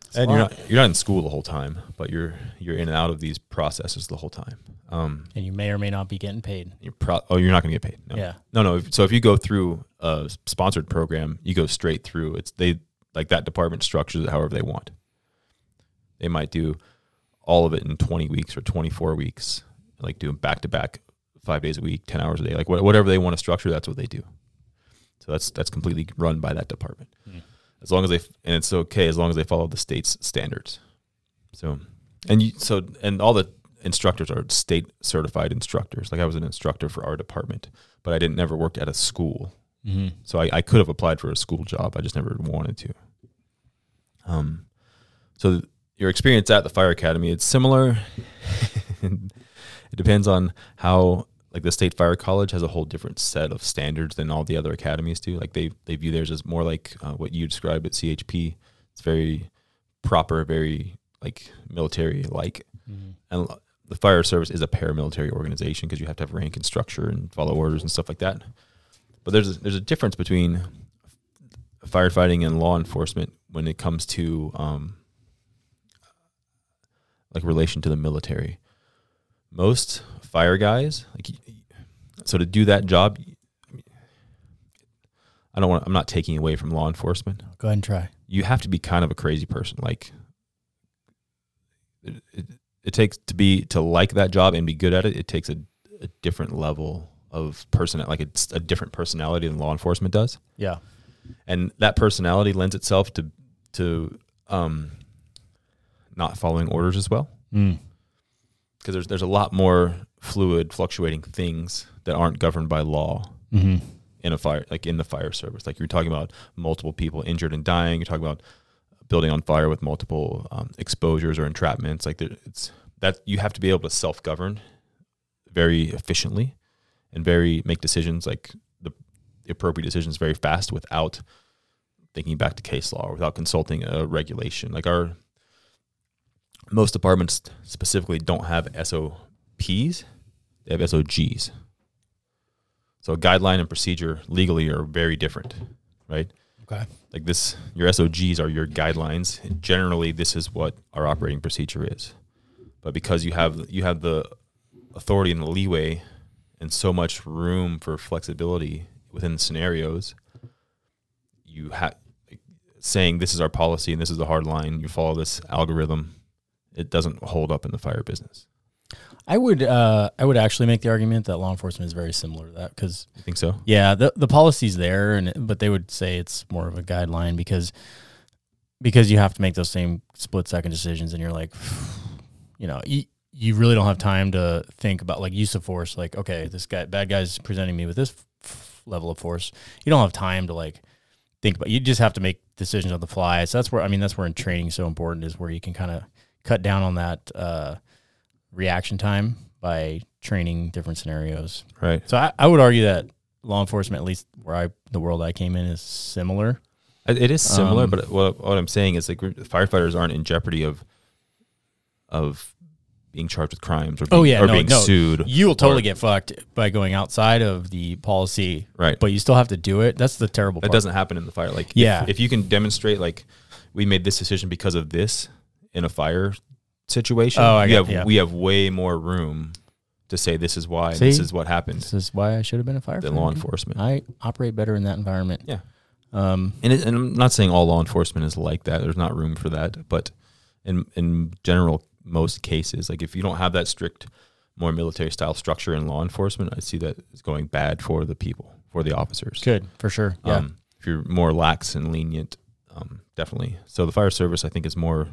That's And you're not you're not in school the whole time, but you're you're in and out of these processes the whole time. Um, And you may or may not be getting paid. you're pro- oh, you're not going to get paid. No. Yeah. No, no. If- So if you go through a sponsored program, you go straight through. It's they like that department structures it however they want. They might do all of it in 20 weeks or 24 weeks, like doing back to back, five days a week, 10 hours a day, like wha- whatever they want to structure. That's what they do. So that's that's completely run by that department. Hmm. As long as they and it's okay as long as they follow the state's standards. So and you so and all the instructors are state certified instructors. Like I was an instructor for our department, but I didn't never worked at a school. Mm-hmm. So I, I could have applied for a school job. I just never wanted to. Um, so th- your experience at the fire academy, it's similar. it depends on how like the state fire college has a whole different set of standards than all the other academies do. Like they they view theirs as more like uh, what you described at CHP. It's very proper, very like military like Mm-hmm. and the fire service is a paramilitary organization because you have to have rank and structure and follow orders and stuff like that. But there's a, there's a difference between firefighting and law enforcement when it comes to um, like relation to the military. Most fire guys, like so, to do that job, I don't want. I'm not taking away from law enforcement Go ahead and try. you have to be kind of a crazy person. Like it, it, it takes to be to like that job and be good at it. It takes a, a different level of person, like it's a different personality than law enforcement does, Yeah. and that personality lends itself to to um, not following orders as well. Mm. because there's there's a lot more fluid, fluctuating things that aren't governed by law Mm-hmm. in a fire like in the fire service. Like you're talking about multiple people injured and dying. You're talking about building on fire with multiple um, exposures or entrapments. Like there, it's that you have to be able to self-govern very efficiently and very make decisions like the, the appropriate decisions very fast without thinking back to case law or without consulting a regulation. Like our most departments specifically don't have SOPs they have SOGs so a guideline and procedure legally are very different, right? Okay. Like this, your SOGs are your guidelines. And generally, this is what our operating procedure is. But because you have you have the authority and the leeway and so much room for flexibility within scenarios, you have saying this is our policy and this is the hard line. You follow this algorithm. It doesn't hold up in the fire business. I would uh, I would actually make the argument that law enforcement is very similar to that because You think so? yeah the the policy's there and but they would say it's more of a guideline because because you have to make those same split second decisions and you're like you know you, you really don't have time to think about like use of force like okay this guy bad guy's presenting me with this f- level of force you don't have time to like think about you just have to make decisions on the fly so that's where i mean that's where in training so important is where you can kind of cut down on that uh, reaction time by training different scenarios Right. so I, I would argue that law enforcement at least where i the world i came in is similar It is similar, Um, but what, what I'm saying is like firefighters aren't in jeopardy of of being charged with crimes or being, Oh, yeah, or no, being no. sued. you will totally Or- get fucked by going outside of the policy Right. but you still have to do it that's the terrible That part doesn't happen in the fire. Like, if- Yeah. if, you can demonstrate like we made this decision because of this in a fire situation, Oh, I we have yeah. we have way more room to say this is why See? this is what happened This is why I should have been a firefighter. than law enforcement. I operate better in that environment. Yeah. Um, And, it, and I'm not saying all law enforcement is like that. There's not room for that, but in in general, most cases, like if you don't have that strict, more military style structure in law enforcement, I see that is going bad for the people, for the officers. good for sure. Yeah. Um, if you're more lax and lenient, um, definitely. So the fire service, I think, is more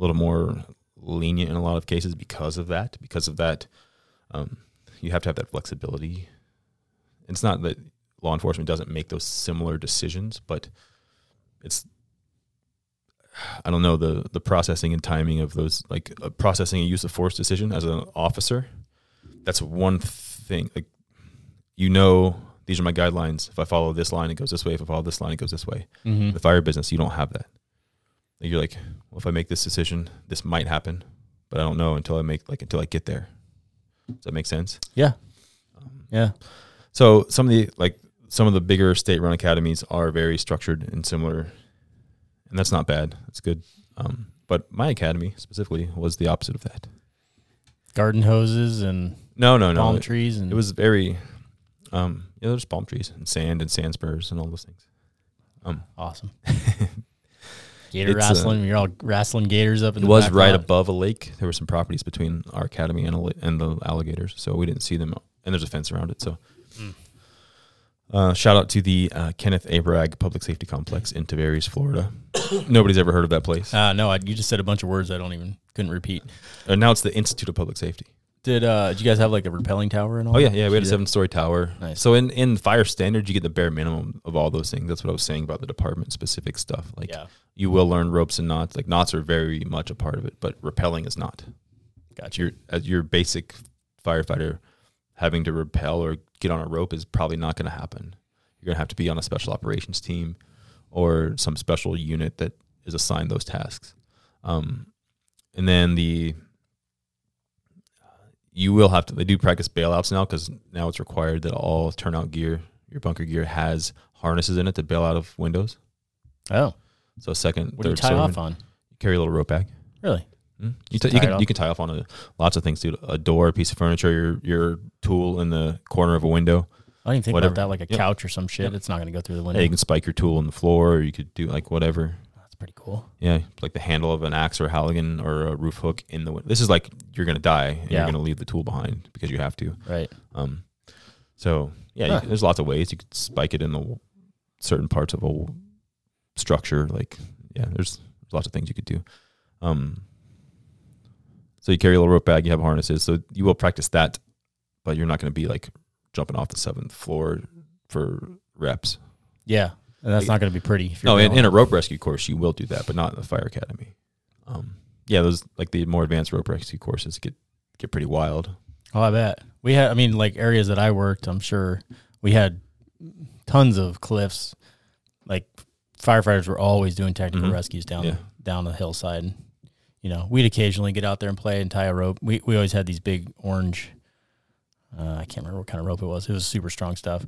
a little more lenient in a lot of cases because of that. Because of that, um, you have to have that flexibility. It's not that law enforcement doesn't make those similar decisions, but it's I don't know the the processing and timing of those like uh, processing a use of force decision as an officer. That's one thing. Like you know, these are my guidelines. If I follow this line, it goes this way. If I follow this line, it goes this way. Mhm. The fire business, you don't have that. Like you're like, well, if I make this decision, this might happen, but I don't know until I make like until I get there. Does that make sense? Yeah. Um, Yeah. so some of the like some of the bigger state-run academies are very structured and similar, and that's not bad. That's good. Um, but my academy specifically was the opposite of that. Garden hoses and No, no, no. palm It, trees and it was very, um, yeah, there's palm trees and sand and sand spurs and all those things. Um, awesome. Gator uh, wrestling. You're all wrestling gators up in it the was right lot. above a lake. There were some properties between our academy and, a, and the alligators, so we didn't see them. And there's a fence around it. So, Mm. uh, shout out to the uh, Kenneth A. Bragg Public Safety Complex in Tavares, Florida. Nobody's ever heard of that place. Uh, no, I, you just said a bunch of words I don't even couldn't repeat. And now it's the Institute of Public Safety. Did uh, did you guys have like a rappelling tower and all? Oh yeah, that? yeah. We had a seven-story tower. Nice. So in in fire standards, you get the bare minimum of all those things. That's what I was saying about the department specific stuff. Like Yeah, you will learn ropes and knots. Like knots are very much a part of it, but rappelling is not. gotcha. Your as your basic firefighter having to rappel or get on a rope is probably not going to happen. You're going to have to be on a special operations team or some special unit that is assigned those tasks. Um, and then the you will have to. They do practice bailouts now because now it's required that all turnout gear, your bunker gear, has harnesses in it to bail out of windows. Oh, So second, what do you third tie off on? carry a little rope bag. Really? Mm. You, t- you can you can tie off on a, lots of things, dude. A door, a piece of furniture, your your tool in the corner of a window. I didn't think Whatever. about that, like a Yep. couch or some shit. Yep. It's not going to go through the Yeah, window. you can spike your tool in the floor, or you could do like whatever. Pretty cool. Yeah, like the handle of an axe or a halligan or a roof hook in the. win- This is like you're gonna die. And Yeah. You're gonna leave the tool behind because you have to. Right. Um, so yeah, you- there's lots of ways you could spike it in the certain parts of a structure. Like yeah, there's lots of things you could do. Um, so you carry a little rope bag, you have harnesses, so you will practice that, but you're not going to be like jumping off the seventh floor for reps. Yeah. And that's Like- not going to be pretty. If you're No, in, in a rope rescue course, you will do that, but not in the fire academy. Um, yeah, those like the more advanced rope rescue courses get get pretty wild. Oh, I bet we had. I mean, like areas that I worked, I'm sure we had tons of cliffs. Like firefighters were always doing technical Mhm. rescues down Yeah. down the hillside. You know, we'd occasionally get out there and play and tie a rope. We we always had these big orange. Uh, I can't remember what kind of rope it was. It was super strong stuff,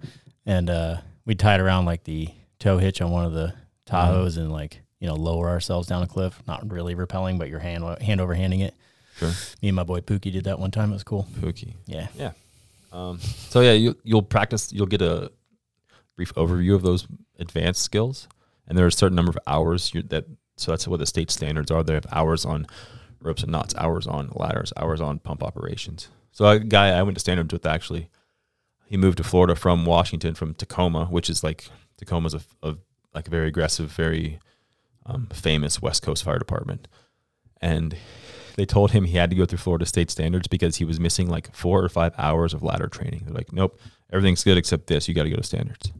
and uh, we'd tie it around like the tow hitch on one of the Tahoes and like you know lower ourselves down a cliff. Not really rappelling, but your hand hand over handing it. Sure. Me and my boy Pookie did that one time. It was cool. Pookie. Yeah. Yeah. Um, so yeah, you you'll practice. You'll get a brief overview of those advanced skills, and there are a certain number of hours you that. So that's what the state standards are. They have hours on ropes and knots, hours on ladders, hours on pump operations. So a guy I went to standards with actually, he moved to Florida from Washington from Tacoma, which is like Tacoma's a, a like a very aggressive, very um, famous West Coast fire department, and they told him he had to go through Florida state standards because he was missing like four or five hours of ladder training. They're like, nope, everything's good except this. You got to go to standards.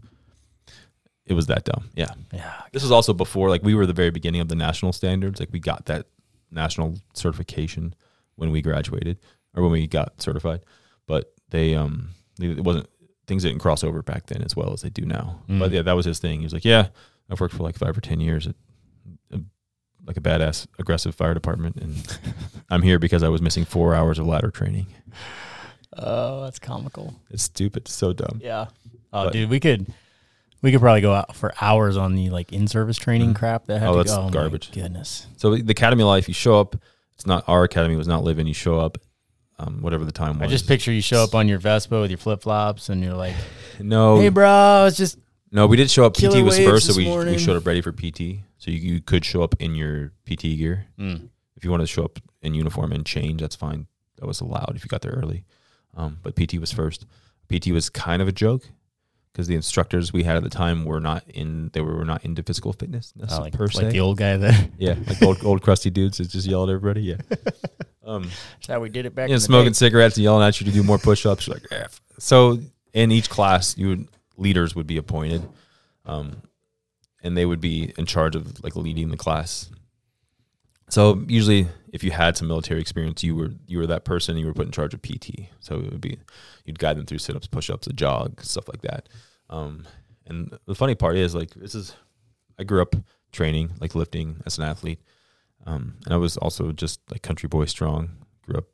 It was that dumb. Yeah. Yeah. This was also before, like, we were the very beginning of the national standards. Like, we got that national certification when we graduated or when we got certified. But they, um, it wasn't, things didn't cross over back then as well as they do now. Mm. But yeah, that was his thing. He was like, yeah, I've worked for like five or 10 years at, a, like a badass, aggressive fire department. And I'm here because I was missing four hours of ladder training. Oh, that's comical. It's stupid. It's so dumb. Yeah. Oh, But- dude, we could we could probably go out for hours on the like in service training Mhm. crap that had Oh, to that's go. my garbage. goodness. So the academy life, you show up. It's not our academy was not living. You show up, um, whatever the time was. I just picture you show up on your Vespa with your flip flops and you're like, no, "Hey, bro, I was just no. We did show up. PT was first, so we, we showed up ready for PT. So you, you could show up in your PT gear mm, if you wanted to show up in uniform and change. That's fine. That was allowed if you got there early. Um, but PT was first. PT was kind of a joke because the instructors we had at the time were not in. They were not into physical fitness oh, like, per like the old guy there. yeah, like old old crusty dudes that just yell at everybody. Yeah. Um, That's how we did it back. you know, in the smoking day. cigarettes and yelling at you to do more push-ups. You're like, eh. so in each class, you would, leaders would be appointed, um, and they would be in charge of like leading the class. So usually, if you had some military experience, you were you were that person. You were put in charge of PT. So it would be you'd guide them through sit-ups, push-ups, a jog, stuff like that. Um, and the funny part is like this is I grew up training like lifting as an athlete. Um, and I was also just like country boy strong. Grew up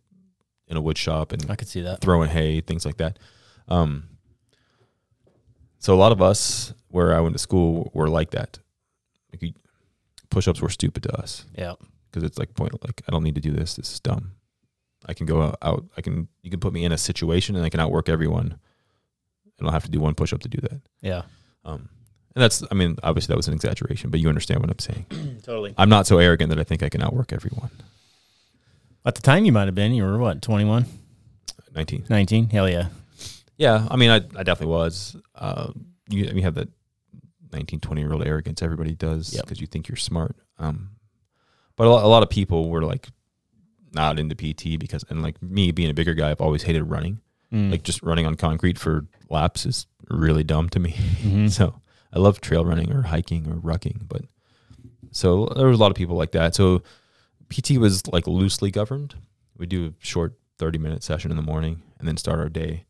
in a wood shop and I could see that. throwing hay, things like that. Um, so a lot of us where I went to school were like that. Like push-ups were stupid to us Yeah. because it's like point like I don't need to do this. This is dumb. I can go out, out. I can you can put me in a situation and I can outwork everyone. And I'll have to do one push-up to do that. Yeah. Um, and that's I mean obviously that was an exaggeration, but you understand what I'm saying. Totally. I'm not so arrogant that I think I can outwork everyone. At the time, you might have been. You were what, 21, 19. 19? Hell yeah. Yeah, I mean, I, I definitely was. Uh, you, you have that 19, 20 year old arrogance. Everybody does Yep. because you think you're smart. Um, but a lot, a lot of people were like not into PT because, and like me being a bigger guy, I've always hated running. Mm. Like just running on concrete for laps is really dumb to me. Mhm. So I love trail running or hiking or rucking, but so there was a lot of people like that. So PT was like loosely governed. We do a short 30 minute session in the morning and then start our day.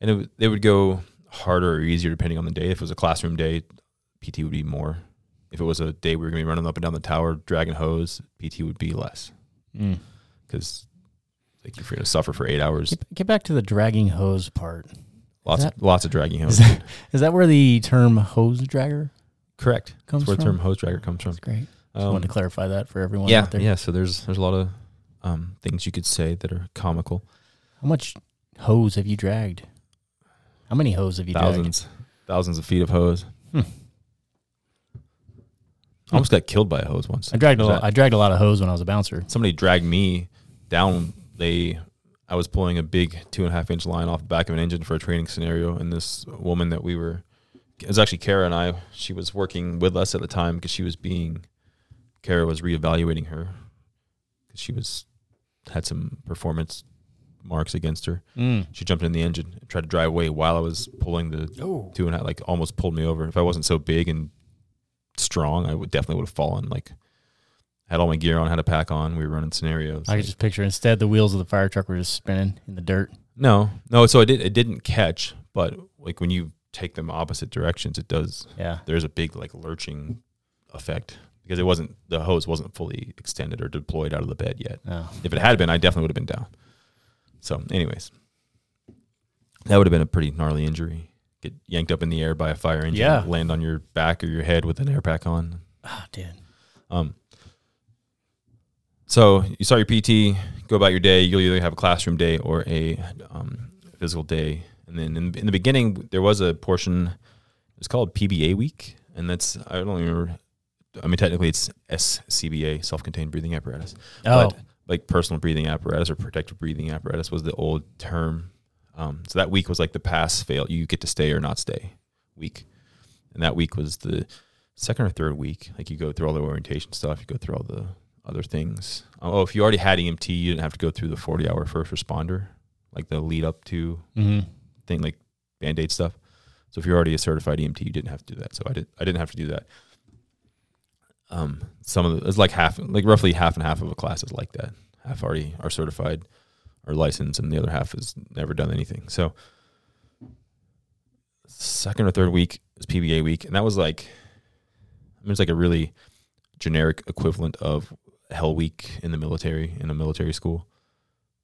And it, would- would go harder or easier depending on the day. If it was a classroom day, PT would be more. If it was a day we were going to be running up and down the tower, dragging hose, PT would be less Mm. because like if you're going to suffer for eight hours, Get, get back to the dragging hose part. Lots, that- of, lots of dragging Is hose. that, is that where the term hose dragger Correct. comes That's where from? the term hose dragger comes from. That's great. Just Um, wanted to clarify that for everyone yeah, out there. yeah. So there's there's a lot of um, things you could say that are comical. How much hose have you dragged? How many hose have you dragged? Thousands, thousands of feet of hose. Hmm. Almost got killed by a hose once. I dragged a lot, I dragged a lot of hose when I was a bouncer. somebody dragged me down. They, I was pulling a big two and a half inch line off the back of an engine for a training scenario, and this woman that we were, it was actually Kara and I. She was working with us at the time because she was being, Kara was reevaluating her because she was had some performance marks against her. Mm. She jumped in the engine and tried to drive away while I was pulling the Oh. two and a half, like almost pulled me over. If I wasn't so big and strong, I would definitely would have fallen. Like had all my gear on, had a pack on. We were running scenarios. I could just picture instead the wheels of the fire truck were just spinning in the dirt. no, no. So it did. It didn't catch, but like when you take them opposite directions, it does. Yeah. There's a big like lurching effect because it wasn't the hose wasn't fully extended or deployed out of the bed yet. Oh. If it had been, I definitely would have been down. So, anyways, that would have been a pretty gnarly injury. Get yanked up in the air by a fire engine, Yeah. land on your back or your head with an air pack on. Ah, dude. Um, so you start your PT, go about your day. You'll either have a classroom day or a um, physical day. And then in, in the beginning, there was a portion. It's called PBA week, and that's I don't remember. I mean, technically, it's SCBA, self-contained breathing apparatus. Oh, But like personal breathing apparatus or protective breathing apparatus was the old term. Um, so that week was like the pass fail. You get to stay or not stay week, and that week was the second or third week. Like you go through all the orientation stuff, you go through all the other things. Oh, if you already had EMT, you didn't have to go through the forty hour first responder, like the lead up to Mm-hmm. thing like band aid stuff. So if you're already a certified EMT, you didn't have to do that. So I didn't, I didn't have to do that. Um, some of the, it's like half, like roughly half and half of a class is like that. Half already are certified or licensed, and the other half has never done anything. So second or third week is PBA week, and that was like, I mean, it's like a really generic equivalent of Hell Week in the military in a military school.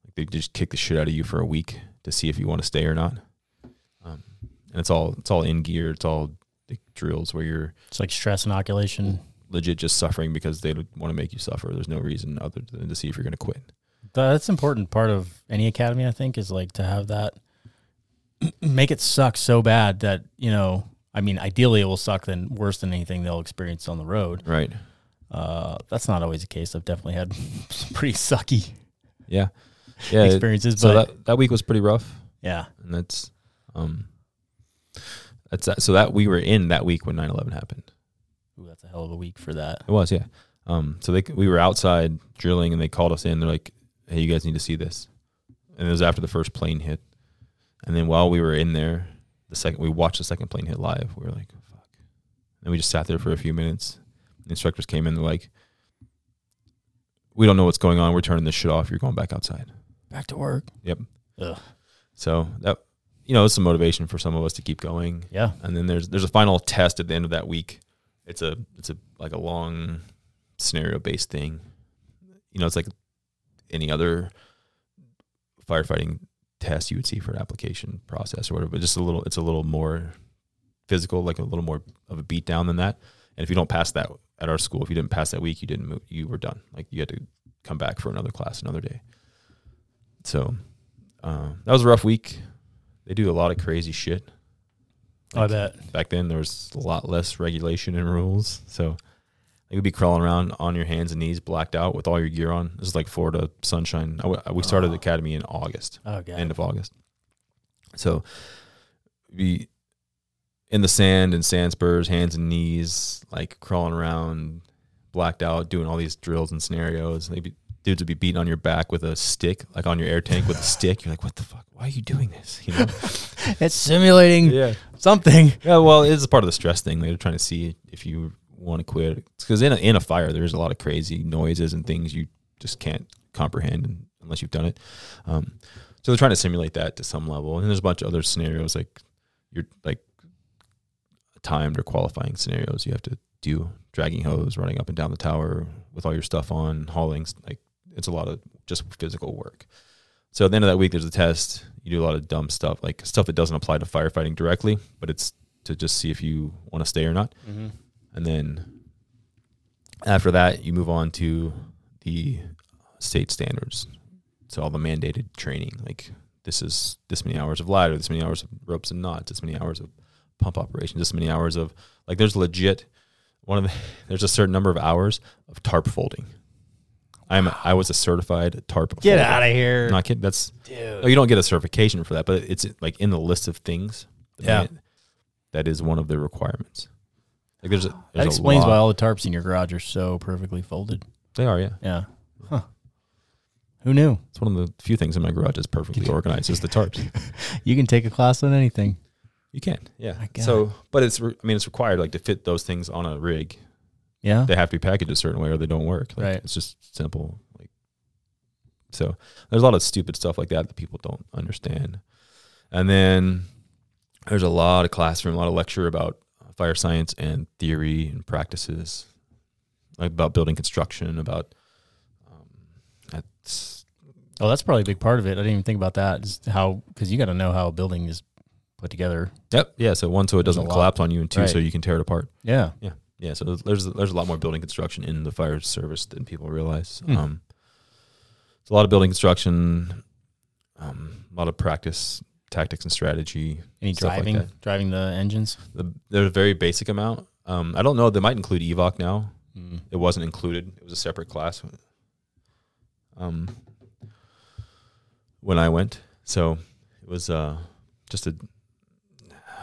Like they just kick the shit out of you for a week to see if you want to stay or not. Um, and it's all it's all in gear. It's all the drills where you're It's like stress inoculation. legit just suffering because they want to make you suffer. There's no reason other than to see if you're going to quit. That's important part of any academy, I think, is like to have that make it suck so bad that, you know, I mean, ideally it will suck than worse than anything they'll experience on the road. Right. Uh, that's not always the case. I've definitely had some pretty sucky Yeah. Yeah. it- experiences, so but that that week was pretty rough, yeah, and that's um that's that. So that we were in that week when 9/11 happened. Ooh, that's a hell of a week for that. It was, yeah. Um, so they we were outside drilling, and they called us in. They're like, "Hey, you guys need to see this." And it was after the first plane hit, and then while we were in there, the second we watched the second plane hit live, we were like, "Fuck!" And we just sat there for a few minutes. The instructors came in. They're like, "We don't know what's going on. We're turning this shit off. You're going back outside." Back to work. Yep. Ugh. So that you know, it's some motivation for some of us to keep going Yeah. and then there's there's a final test at the end of that week. It's a it's a like a long scenario based thing. You know, it's like any other firefighting test you would see for an application process or whatever, but just a little it's a little more physical, like a little more of a beat down than that. And if you don't pass that at our school, if you didn't pass that week, you didn't move, you were done. Like you had to come back for another class another day. So uh, that was a rough week. They do a lot of crazy shit I bet. back then there was a lot less regulation and rules. So you would be crawling around on your hands and knees, blacked out with all your gear on. This is like Florida sunshine. I w- we started the academy in August, Oh, end of August. So be in the sand and sand spurs, hands and knees, like crawling around, blacked out, doing all these drills and scenarios. Maybe dudes would be beating on your back with a stick, like on your air tank with a stick. You're like, what the fuck? Why are you doing this? You know? it's simulating yeah. something. Yeah, well, it's part of the stress thing. They're trying to see if you want to quit. Because in a, in a fire, there's a lot of crazy noises and things you just can't comprehend unless you've done it. Um, so they're trying to simulate that to some level. And there's a bunch of other scenarios like you're like timed or qualifying scenarios you have to do dragging hose, running up and down the tower with all your stuff on, hauling. Like it's a lot of just physical work. So at the end of that week, there's a test. You do a lot of dumb stuff, like stuff that doesn't apply to firefighting directly, but it's to just see if you want to stay or not. Mm-hmm. And then after that, you move on to the state standards. So all the mandated training, like this is this many hours of ladder, this many hours of ropes and knots, this many hours of pump operation, this many hours of like there's legit one of the there's a certain number of hours of tarp folding. I'm I was a certified tarp. Get folder. out of here. Not kidding. That's Dude. Oh, you don't get a certification for that, but it's like in the list of things. Yeah. that- that is one of the requirements. Like there's a, That there's a explains why all the tarps in your garage are so perfectly folded. they are. Yeah, Yeah. Huh. Who knew? it's one of the few things in my garage that's perfectly organized is the tarps. You can take a class on anything. You can, yeah. So, but it's re- I mean it's required like to fit those things on a rig. Yeah. They have to be packaged a certain way or they don't work. Like, Right. It's just simple. Like so, there's a lot of stupid stuff like that that people don't understand. And then there's a lot of classroom, a lot of lecture about fire science and theory and practices, like about building construction, about um, that's Oh, that's probably a big part of it. I didn't even think about that. Just how because you got to know how a building is put together. yep, yeah. So one, so it doesn't collapse on you, and two, so you can tear it apart. Yeah. Yeah, Yeah. so there's there's a lot more building construction in the fire service than people realize. Hmm. Um, it's a lot of building construction, um, a lot of practice, tactics, and strategy. Any like driving, that. driving the engines. The, there's a very basic amount. Um, I don't know. They might include evoc now. Mm. It wasn't included. It was a separate class. um, when I went. So it was uh, just a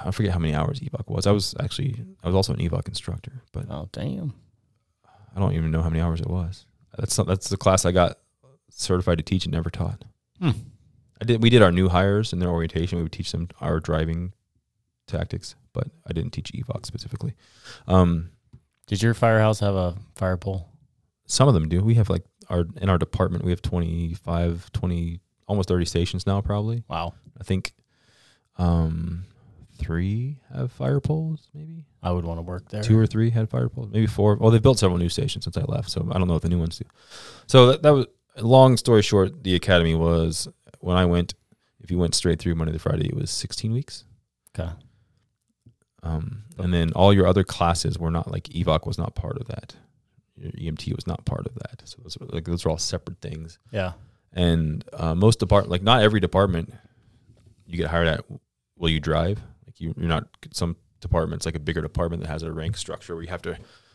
I forget how many hours evoc was. I was actually I was also an evoc instructor, but Oh damn. I don't even know how many hours it was. That's not, that's the class I got certified to teach and never taught. Hmm. I did. We did our new hires in their orientation. We would teach them our driving tactics, but I didn't teach evoc specifically. Um, Did your firehouse have a fire pole? some of them do. We have like our in our department. We have 25, 20, almost thirty stations now. Probably. Wow. I think um, three have fire poles. Maybe I would want to work there. two or three had fire poles. Maybe four. Well, they've built several new stations since I left, so I don't know if the new ones do. So that, that was long story short. The academy was when I went. If you went straight through Monday to Friday, it was sixteen weeks. Okay. Um, and then all your other classes were not like evoc was not part of that. Your EMT was not part of that. So those are, like those are all separate things. Yeah. And uh, most department, like not every department, you get hired at. Will you drive? Like you, you're not. Some departments, like a bigger department that has a rank structure where you have to,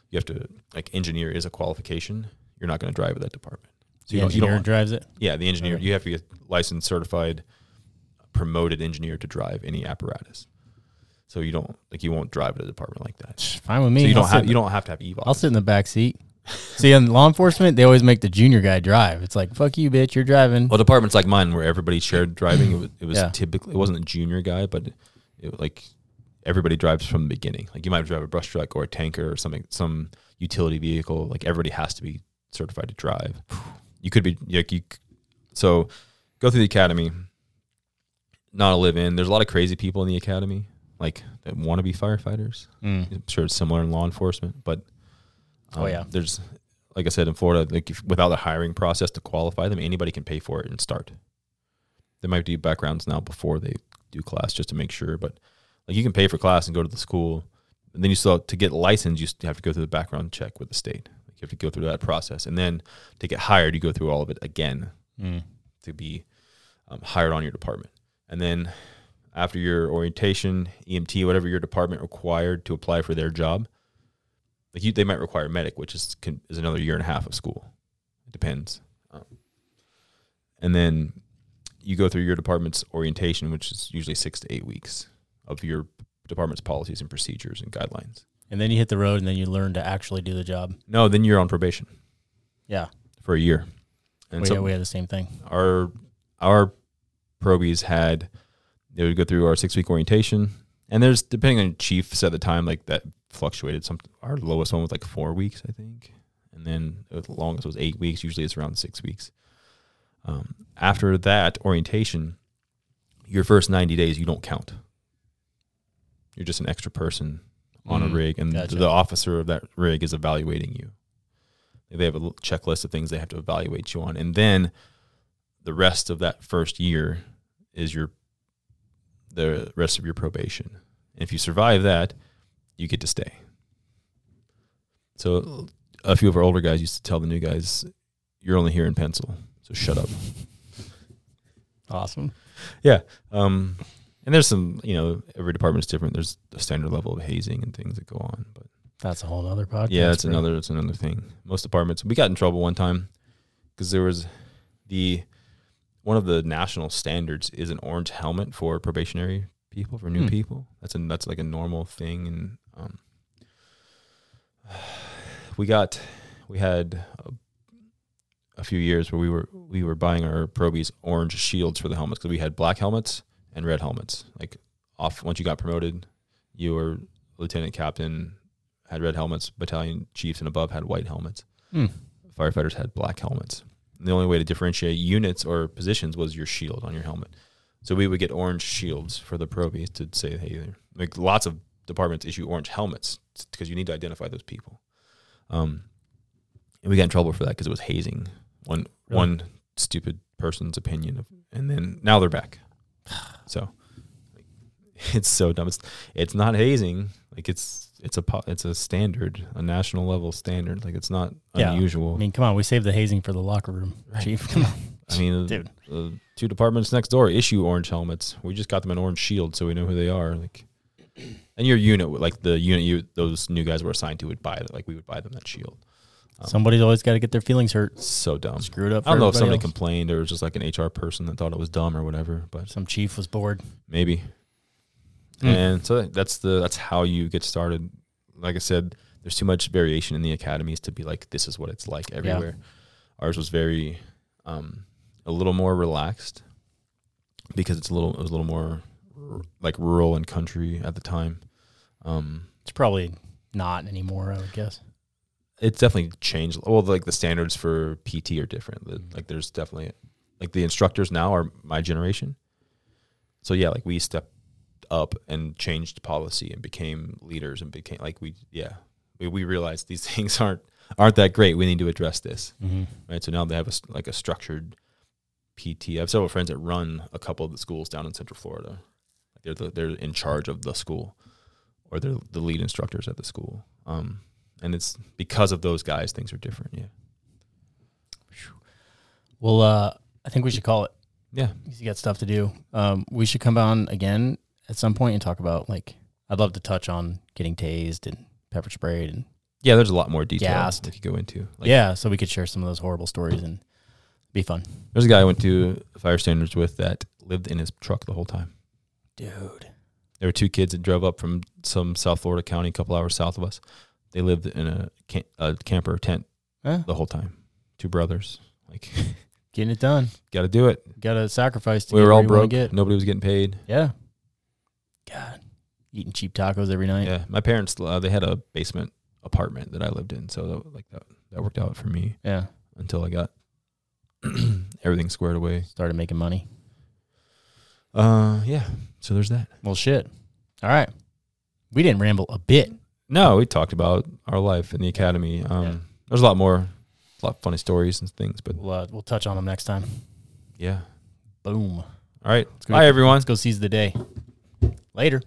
you have to like engineer is a qualification. You're not going to drive at that department. So The you don't, you engineer don't. drives it. Yeah, the engineer. Okay. You have to get licensed, certified, promoted engineer to drive any apparatus. So you don't like you won't drive at a department like that. Fine with me. So you I'll don't have in you don't have to have evoc. I'll sit in the back seat. See, in law enforcement, they always make the junior guy drive. It's like, fuck you, bitch, you're driving. Well, departments like mine where everybody shared driving, it was, it was Yeah. typically it wasn't a junior guy, but it like everybody drives from the beginning. Like you might drive a brush truck or a tanker or something, some utility vehicle. Like everybody has to be certified to drive. You could be like you. So go through the academy. Not a live in. There's a lot of crazy people in the academy, like that want to be firefighters. Mm. I'm sure it's similar in law enforcement, but Oh, yeah. there's like I said in Florida, like if, without the hiring process to qualify them, anybody can pay for it and start. They might do backgrounds now before they do class just to make sure, but like you can pay for class and go to the school, and then you still to get licensed, you still have to go through the background check with the state. Like you have to go through that process, and then to get hired, you go through all of it again Mm. to be um, hired on your department. And then after your orientation, EMT, whatever your department required to apply for their job, like you, they might require medic, which is can, is another year and a half of school. It depends. Um, and then you go through your department's orientation, which is usually six to eight weeks of your department's policies and procedures and guidelines. And then you hit the road and then you learn to actually do the job. No, then you're on probation Yeah. for a year. And We, so we had the same thing. our our probies had they would go through our six week orientation and there's depending on chiefs at the time like that fluctuated some our lowest one was like four weeks i think and then the longest was eight weeks usually it's around six weeks um, after that orientation your first 90 days you don't count you're just an extra person on a Mm, rig and gotcha. the officer of that rig is evaluating you they have a checklist of things they have to evaluate you on and then the rest of that first year is your the rest of your probation. And if you survive that, you get to stay. So a few of our older guys used to tell the new guys, "You're only here in pencil, so shut up." Awesome. Yeah. Um, and there's some, you know, every department's different. There's a standard level of hazing and things that go on, but That's a whole other podcast. yeah, it's another it's another thing. Most departments we got in trouble one time because there was the one of the national standards is an orange helmet for probationary people for new Hmm. people. That's a that's like a normal thing, and um, we got we had a, a few years where we were we were buying our probies orange shields for the helmets because we had black helmets and red helmets. Like off once you got promoted, you were lieutenant captain had red helmets. Battalion chiefs and above had white helmets. Hmm. Firefighters had black helmets. And the only way to differentiate units or positions was your shield on your helmet. So we would get orange shields for the probies to say, hey, like lots of departments issue orange helmets because you need to identify those people. Um, and we got in trouble for that because it was hazing. One Really? one stupid person's opinion of, and then now they're back. So it's so dumb. It's it's not hazing. Like it's it's a it's a standard, a national level standard. Like it's not Yeah. unusual. I mean, come on, we saved the hazing for the locker room, Right. Chief. Come on. I mean, Dude. uh, two departments next door issue orange helmets. We just got them an orange shield, so we know who they are. Like, and your unit, like the unit you those new guys were assigned to, would buy that. Like we would buy them that shield. Um, Somebody's always got to get their feelings hurt. so dumb. Screw it up. I don't know if somebody else. complained or it was just like an HR person that thought it was dumb or whatever, but Some chief was bored. maybe. Hmm. And so that's the that's how you get started. Like I said, there's too much variation in the academies to be like this is what it's like everywhere. Ours was very um, a little more relaxed because it's a little it was a little more r- like rural and country at the time. Um, It's probably not anymore. I would guess. It's definitely changed. Well, like the standards for PT are different. The- Like there's definitely like the instructors now are my generation. So yeah, like we stepped up and changed policy and became leaders and became like we yeah we we realized these things aren't aren't that great. We need to address this Mm-hmm. right. So now they have a like a structured PT. I have several friends that run a couple of the schools down in Central Florida. They're the, they're in charge of the school, or they're the lead instructors at the school. Um, and it's because of those guys, things are different. Yeah, Well, uh, I think we should call it. yeah, You got stuff to do. Um, we should come on again at some point and talk about like. I'd love to touch on getting tased and pepper sprayed and yeah. There's a lot more details we could go into. Like, yeah, so we could share some of those horrible stories and be fun, there's a guy I went to fire standards with that lived in his truck the whole time. dude. There were two kids that drove up from some South Florida county, a couple hours south of us. They lived in a, cam- a camper tent Huh? the whole time. Two brothers, like, Getting it done. got to do it. Got to sacrifice. To we were all broke. Get. Nobody was getting paid. Yeah. God, eating cheap tacos every night. Yeah, my parents uh, they had a basement apartment that I lived in, so that, like that that worked out for me Yeah. until I got everything squared away. Started making money. Uh, yeah. So there's that. Well, shit. All right. We didn't ramble a bit. No, we talked about our life in the academy. Um, Yeah. there's a lot more, a lot of funny stories and things, but We'll uh, we'll touch on them next time. yeah. Boom. All right. go Bye, everyone. Let's go seize the day. Later.